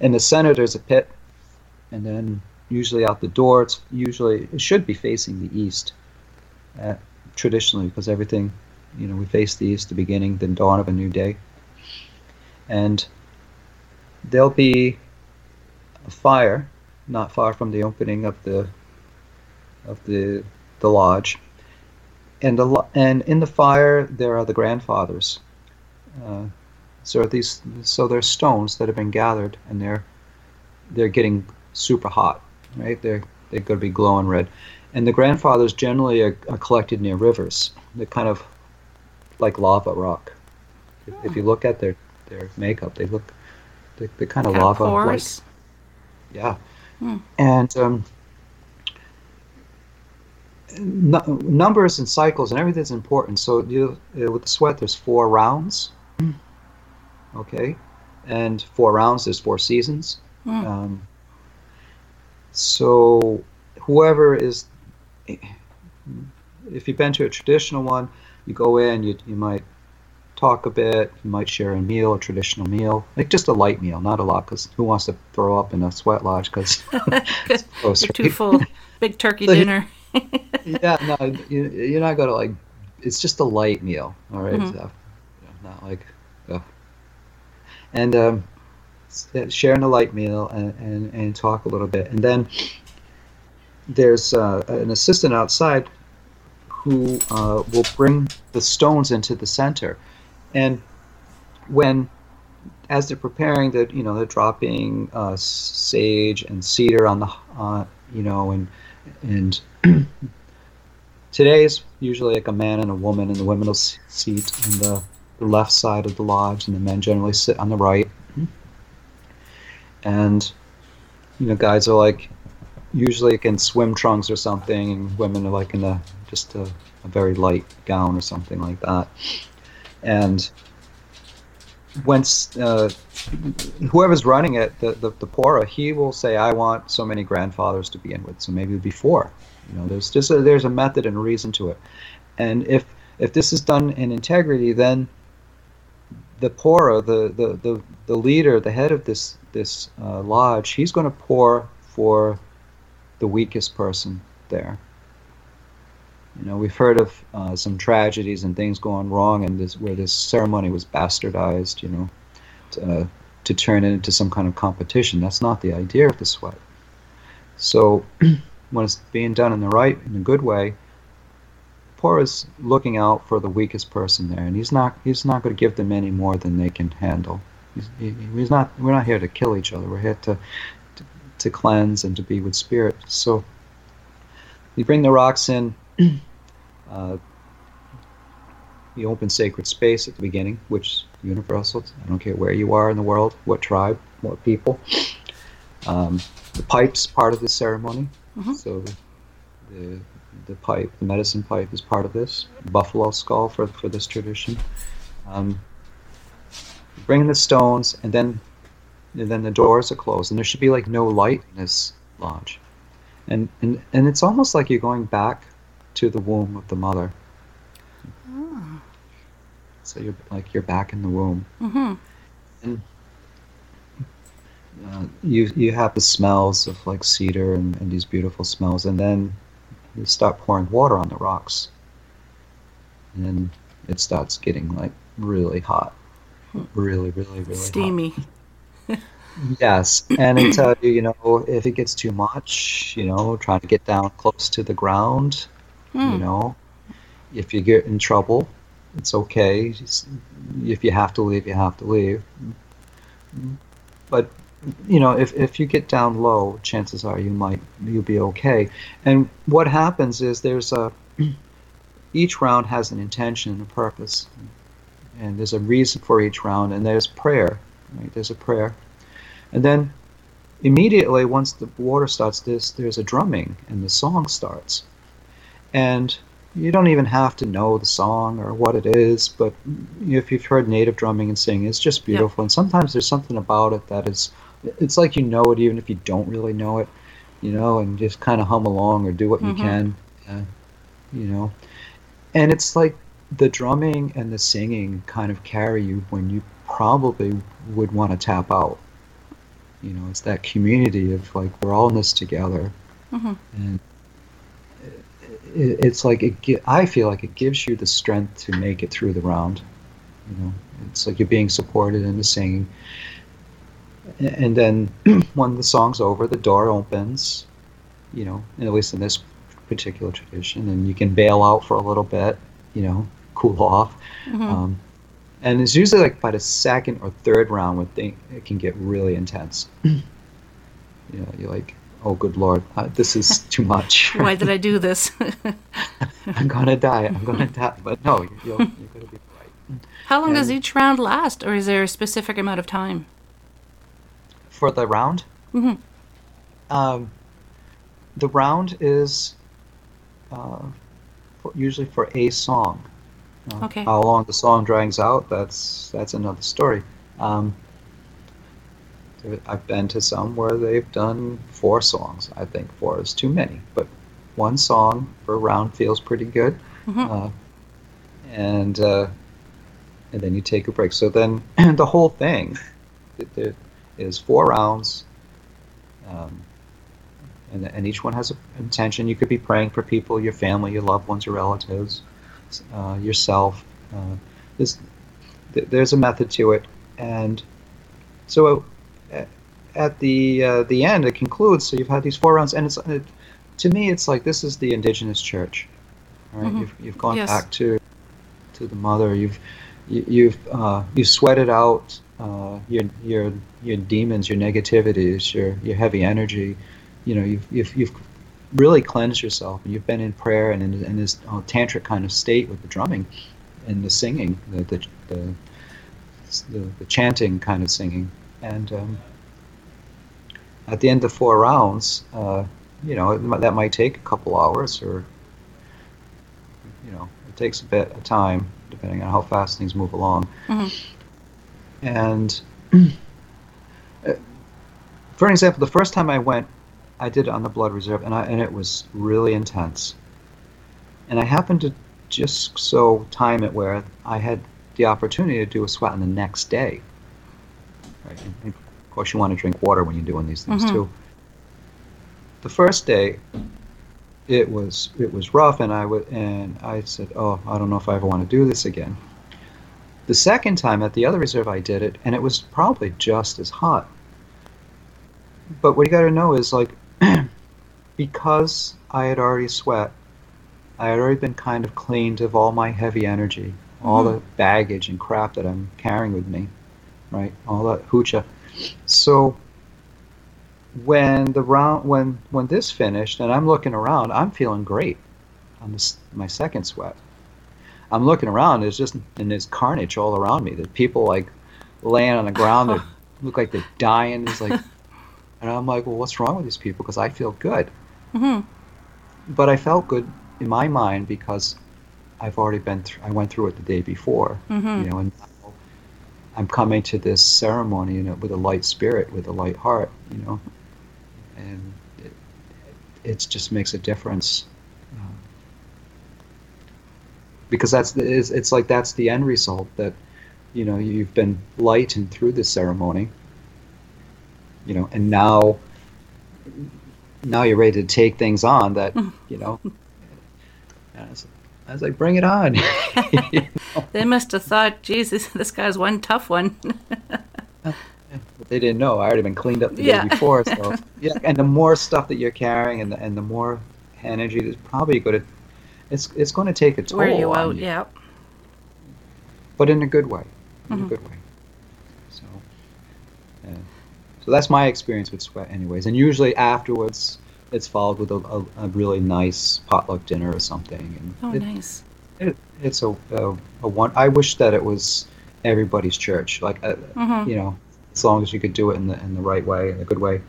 In the center there's a pit, and then usually out the door it's usually it should be facing the east, uh, traditionally because everything, you know, we face the east, the beginning, the dawn of a new day, and there'll be a fire not far from the opening of the of the the lodge. And the and in the fire there are the grandfathers uh, so these so there's stones that have been gathered and they're they're getting super hot right they're they're going to be glowing red and the grandfathers generally are, are collected near rivers they're kind of like lava rock if, if you look at their their makeup they look they're, they're kind of lava like yeah. Hmm. And um, nu- numbers and cycles and everything's important. So you, uh, with the sweat, there's four rounds. Okay. And four rounds, there's four seasons. Hmm. Um, so whoever is, if you've been to a traditional one, you go in, you, you might talk a bit. You might share a meal, a traditional meal, like just a light meal, not a lot, because who wants to throw up in a sweat lodge? Because (laughs) (laughs) You're too full. Big turkey dinner. (laughs) yeah, no, you, you're not gonna like. It's just a light meal, all right? Mhm. So, you know, not like. And um, uh, sharing a light meal and, and and talk a little bit, and then there's uh, an assistant outside who uh, will bring the stones into the center, and when as they're preparing that you know they're dropping uh, sage and cedar on the uh, you know and and (clears throat) today is usually like a man and a woman and the women will s- seat on the, the left side of the lodge and the men generally sit on the right and you know guys are like usually in swim trunks or something and women are like in a just a, a very light gown or something like that and once uh, whoever's running it, the, the, the Pourer, he will say, I want so many grandfathers to be in with, so maybe it'll be four. You know, there's just a, there's a method and a reason to it. And if if this is done in integrity, then the Pourer, the, the, the, the leader, the head of this this uh, lodge, he's going to pour for the weakest person there. You know, we've heard of uh, some tragedies and things going wrong, and this where this ceremony was bastardized. You know, to, uh, to turn it into some kind of competition. That's not the idea of the sweat. So, (clears throat) when it's being done in the right, in a good way, Pourer's looking out for the weakest person there, and he's not he's not going to give them any more than they can handle. He's, he, he's not. We're not here to kill each other. We're here to, to to cleanse and to be with spirit. So, we bring the rocks in. (clears throat) Uh, the open sacred space at the beginning, which is universal. I don't care where you are in the world, what tribe, what people. Um, the pipe's part of the ceremony, Mhm. so the, the pipe, the medicine pipe, is part of this. Buffalo skull for for this tradition. Um, bring the stones, and then and then the doors are closed, and there should be like no light in this lodge, and and and it's almost like you're going back to the womb of the mother. So you're like you're back in the womb. Mm-hmm. Uh, you you have the smells of like cedar and, and these beautiful smells, and then you start pouring water on the rocks, and it starts getting like really hot, really, really, really hot. Steamy. (laughs) Yes, and tell you, you know, if it gets too much, you know, trying to get down close to the ground, you Mm. know, if you get in trouble, it's okay. If you have to leave, you have to leave. But you know, if if you get down low, chances are you might you'll be okay. And what happens is there's a (clears throat) each round has an intention and a purpose, and there's a reason for each round, and there's prayer. Right? There's a prayer. And then immediately, once the water starts, this there's a drumming and the song starts. And you don't even have to know the song or what it is, but if you've heard native drumming and singing, it's just beautiful. And sometimes there's something about it that is, it's like you know it even if you don't really know it, you know, and just kind of hum along or do what you Mhm. can, uh, you know. And it's like the drumming and the singing kind of carry you when you probably would want to tap out. You know, it's that community of like we're all in this together, Mhm. and it, it's like it. I feel like it gives you the strength to make it through the round. You know, it's like you're being supported in the singing, and then (clears throat) when the song's over, the door opens. You know, at least in this particular tradition, and you can bail out for a little bit. You know, (laughs) cool off. Mhm. Um, and it's usually like by the second or third round when thing, it can get really intense. (clears throat) you know, you're like, oh, good lord, uh, this is (laughs) too much. (laughs) Why did I do this? I'm gonna die. I'm gonna die. But no, you're, you're, gonna be right. How long does each round last, or is there a specific amount of time? For the round, Mhm. um, the round is uh, for, usually for a song. Uh, Okay. How long the song drags out, that's that's another story. Um, I've been to some where they've done four songs. I think four is too many, but one song per round feels pretty good. Mhm. Uh, and uh, and then you take a break. So then (clears throat) the whole thing there is four rounds, um, and, and each one has an intention. You could be praying for people, your family, your loved ones, your relatives, uh, yourself. Uh, there's, there's a method to it, and so uh, at the uh, the end it concludes. So you've had these four rounds, and it's it, to me it's like this is the indigenous church, right? Mhm. You've, you've gone Yes. back to to the mother. You've you, you've uh, you sweated out uh, your your your demons, your negativities, your your heavy energy. You know, you've you've, you've really cleansed yourself, and you've been in prayer and in, in this uh, tantric kind of state with the drumming and the singing, the the the, the, the chanting kind of singing, and um, at the end of four rounds, uh, you know, it, that might take a couple hours, or you know, it takes a bit of time depending on how fast things move along. Mhm. And (clears throat) uh, for an example, the first time I went, I did it on the blood reserve, and I and it was really intense. And I happened to just so time it where I had the opportunity to do a sweat on the next day. Right. And, of course, you want to drink water when you're doing these things Mhm. too. The first day, it was it was rough, and I and I said, "Oh, I don't know if I ever want to do this again." The second time at the other reserve, I did it, and it was probably just as hot. But what you got to know is like, (clears throat) because I had already sweat, I had already been kind of cleaned of all my heavy energy, all hmm. the baggage and crap that I'm carrying with me, right? All that hoocha. So when the round when when this finished and I'm looking around, I'm feeling great on this my second sweat. I'm looking around, there's just and there's carnage all around me. There's people like laying on the ground that (laughs) look like they're dying. It's like and I'm like, well, what's wrong with these people? Because I feel good. hmm But I felt good in my mind because I've already been through. I went through it the day before, hmm you know, and now I'm coming to this ceremony, you know, with a light spirit, with a light heart, you know, and it, it just makes a difference. um, Because that's it's, it's like that's the end result that, you know, you've been lightened through this ceremony, you know, and now, now you're ready to take things on that, (laughs) you know, I was, I was like, bring it on. (laughs) They must have thought, Jesus, this guy's one tough one. (laughs) They didn't know. I already been cleaned up the Yeah. day before. So yeah, and the more stuff that you're carrying, and the, and the more energy, that's probably going to, it's it's going to take a toll Wear you on out, you, yeah. but in a good way, in Mhm. a good way. So, yeah. so that's my experience with sweat, anyways. And usually afterwards, it's followed with a, a, a really nice potluck dinner or something. And Oh, it, nice. it, it's a, a a one. I wish that it was everybody's church, like uh, hmm you know, as long as you could do it in the in the right way, in a good way.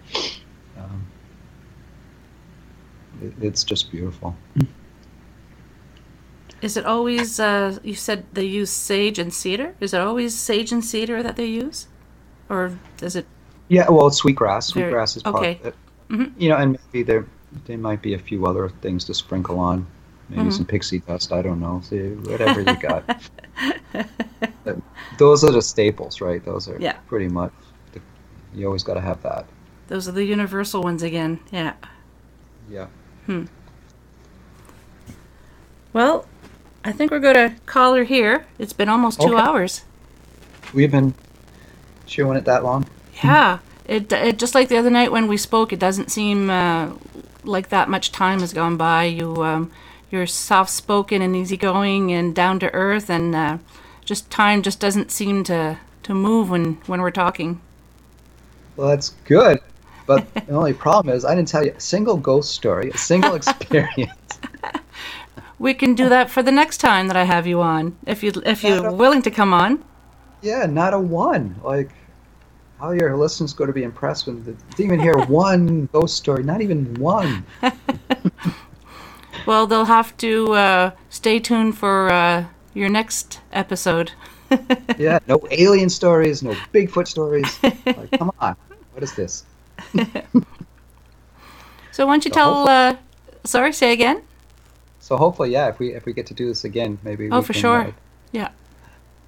Um, it, it's just beautiful. Is it always, uh, you said they use sage and cedar? Is it always sage and cedar that they use? Or does it, Yeah, well, it's sweetgrass. Sweetgrass is part okay. of it. Mhm. You know, and maybe there there might be a few other things to sprinkle on. Maybe Mhm. some pixie dust. I don't know. See, whatever you got. (laughs) Those are the staples, right? Those are Yeah. pretty much. The, you always got to have that. those are the universal ones again? Yeah. Yeah. Hmm. Well, I think we're going to call her here. It's been almost two Okay. hours. We've been chewing it that long. Yeah. It, it just like the other night when we spoke, it doesn't seem uh, like that much time has gone by. You um, you're soft spoken and easygoing and down to earth, and uh, just time just doesn't seem to to move when when we're talking. Well, that's good. But the only problem is I didn't tell you a single ghost story, a single (laughs) experience. We can do that for the next time that I have you on, if you if you're willing to come on. Yeah, not a one. Like, how are your listeners going to be impressed when they didn't even hear (laughs) one ghost story? Not even one. (laughs) Well, they'll have to uh, stay tuned for uh, your next episode. (laughs) Yeah, no alien stories, no Bigfoot stories. Like, come on, what is this? So why don't you So tell? Uh, sorry, say again. So hopefully, yeah, if we if we get to do this again, maybe. Oh, for can, sure. uh, Yeah.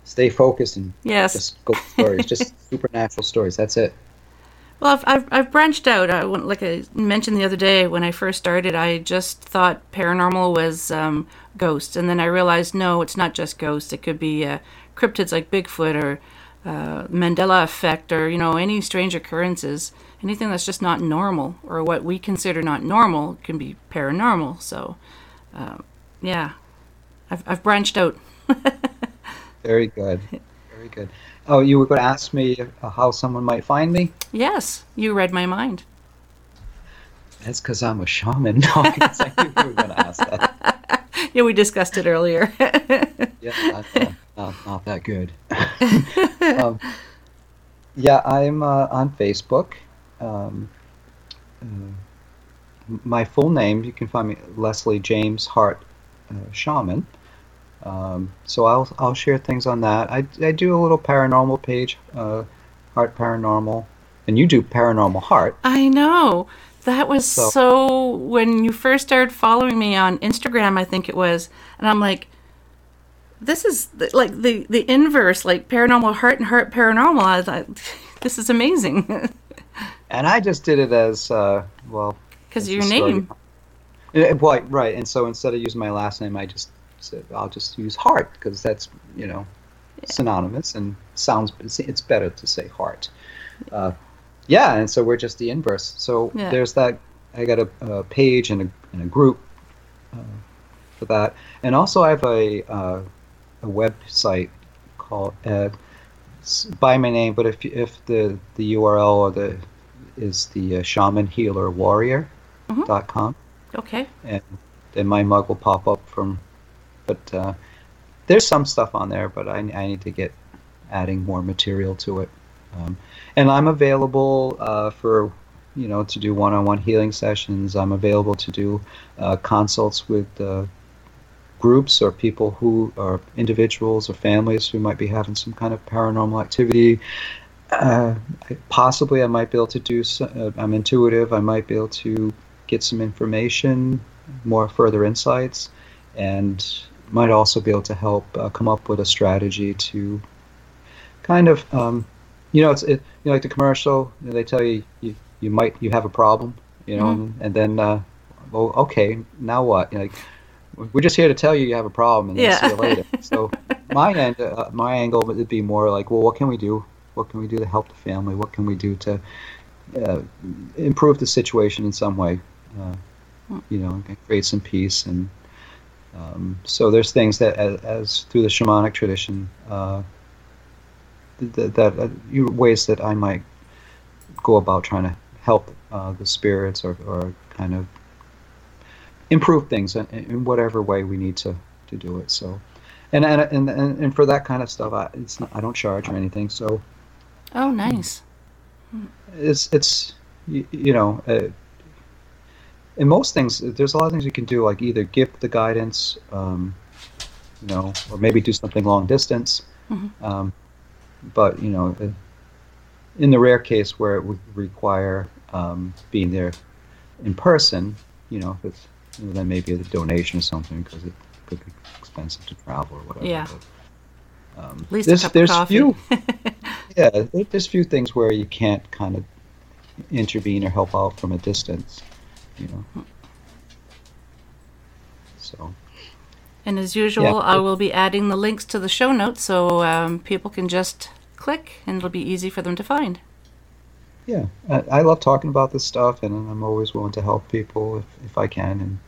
stay focused and Yes. just go stories, just (laughs) supernatural stories. That's it. Well, I've, I've, I've branched out. I, went- like I mentioned the other day, when I first started, I just thought paranormal was um, ghosts. And then I realized, no, it's not just ghosts. It could be uh, cryptids like Bigfoot or uh, Mandela effect or, you know, any strange occurrences. Anything that's just not normal or what we consider not normal can be paranormal. So, um, yeah, I've, I've branched out. (laughs) Very good. Very good. Oh, you were going to ask me uh, how someone might find me? Yes, you read my mind. That's because I'm a shaman. (laughs) No, I knew you were going to ask that. (laughs) Yeah, we discussed it earlier. Yeah, not, uh, not, not that good. um, yeah, I'm uh, on Facebook. Um, uh, my full name, you can find me Leslie James Hart uh, Shaman. Um, so I'll I'll share things on that. I, I do a little paranormal page, uh, Heart Paranormal, and you do Paranormal Heart. I know. That was So- so, when you first started following me on Instagram, I think it was, and I'm like, this is the, like the the inverse, like paranormal heart and heart paranormal. I thought (laughs) this is amazing (laughs) And I just did it as uh, well. Because your name. Yeah, Right, right. And so instead of using my last name, I just said I'll just use Hart because that's you know synonymous and sounds. It's, better to say Hart. Uh, yeah, and so we're just the inverse. So Yeah. there's that. I got a, a page and a, and a group uh, for that, and also I have a uh, a website called uh, by my name. But if if the the URL or the is the uh, shaman healer warrior dot com Okay. and then my mug will pop up from. But uh, there's some stuff on there, but I, I need to get adding more material to it. Um, and I'm available uh, for you know to do one-on-one healing sessions. I'm available to do uh, consults with uh, groups or people who are individuals or families who might be having some kind of paranormal activity. Uh, possibly, I might be able to do. So, uh, I'm intuitive. I might be able to get some information, more further insights, and might also be able to help uh, come up with a strategy to kind of, um, you know, it's it, you know, like the commercial. You know, they tell you, you you might you have a problem, you know, and, and then, uh, well, okay, now what? You know, like, we're just here to tell you you have a problem, and then Yeah. see you later. (laughs) So my end, uh, my angle would be more like, well, what can we do? What can we do to help the family? What can we do to uh, improve the situation in some way? Uh, you know, and create some peace. And um, so there's things that, as, as through the shamanic tradition, uh, that, that uh, ways that I might go about trying to help uh, the spirits or, or kind of improve things in, in whatever way we need to, to do it. So, and and, and, and and for that kind of stuff, I, it's not, I don't charge or anything. So Oh, nice. it's it's you, you know uh, in most things there's a lot of things you can do like either give the guidance um, you know or maybe do something long distance um, but you know uh, in the rare case where it would require um, being there in person you know if it's you know, then maybe a donation or something because it could be expensive to travel or whatever Yeah. but, um, At least a there's, cup of there's coffee. few (laughs) yeah, there's few things where you can't kind of intervene or help out from a distance, you know. So And as usual, Yeah. I will be adding the links to the show notes so um, people can just click and it'll be easy for them to find. yeah, I, I love talking about this stuff, and I'm always willing to help people if, if I can. And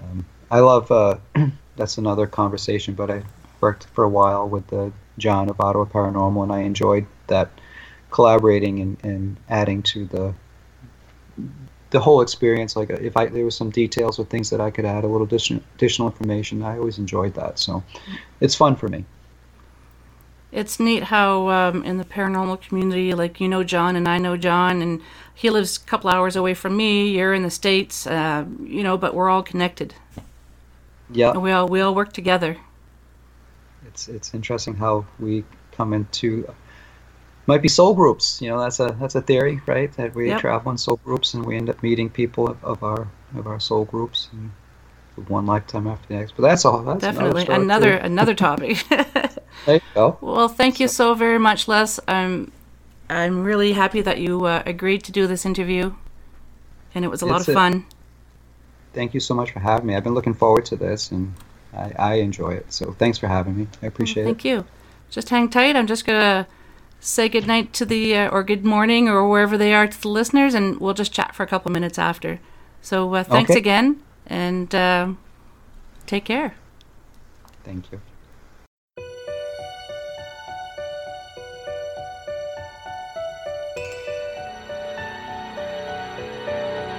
um, I love uh, (clears throat) that's another conversation, but I worked for a while with uh, John of Ottawa Paranormal, and I enjoyed that collaborating and, and adding to the the whole experience. Like if I there was some details or things that I could add a little additional additional information, I always enjoyed that. So it's fun for me. It's neat how um, in the paranormal community, like you know John and I know John, and he lives a couple hours away from me. You're in the states, uh, you know, but we're all connected. Yeah, And we all we all work together. it's it's interesting how we come into might be soul groups. You know, that's a that's a theory, right? That we Yep. travel in soul groups and we end up meeting people of, of our of our soul groups. And one lifetime after the next. But that's all. That's Definitely another another another topic. (laughs) There you go. well, thank you so very much, Les. I'm I'm really happy that you uh, agreed to do this interview, and it was a lot of a- fun. Thank you so much for having me. I've been looking forward to this, and I, I enjoy it. So thanks for having me. I appreciate it. Thank you. Just hang tight. I'm just gonna say good night to the uh, or good morning or wherever they are to the listeners, and we'll just chat for a couple minutes after. So uh, thanks Okay. again, and uh, take care. Thank you.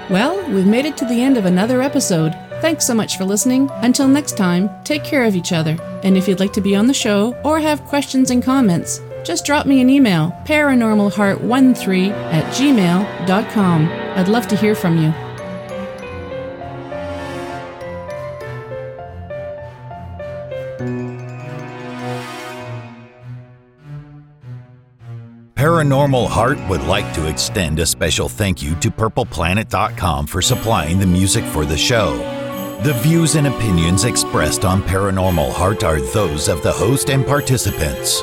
Well, we've made it to the end of another episode. Thanks so much for listening. Until next time, take care of each other. And if you'd like to be on the show or have questions and comments, just drop me an email, paranormalheart13 at gmail.com. I'd love to hear from you. Paranormal Heart would like to extend a special thank you to PurplePlanet.com for supplying the music for the show. The views and opinions expressed on Paranormal Heart are those of the host and participants.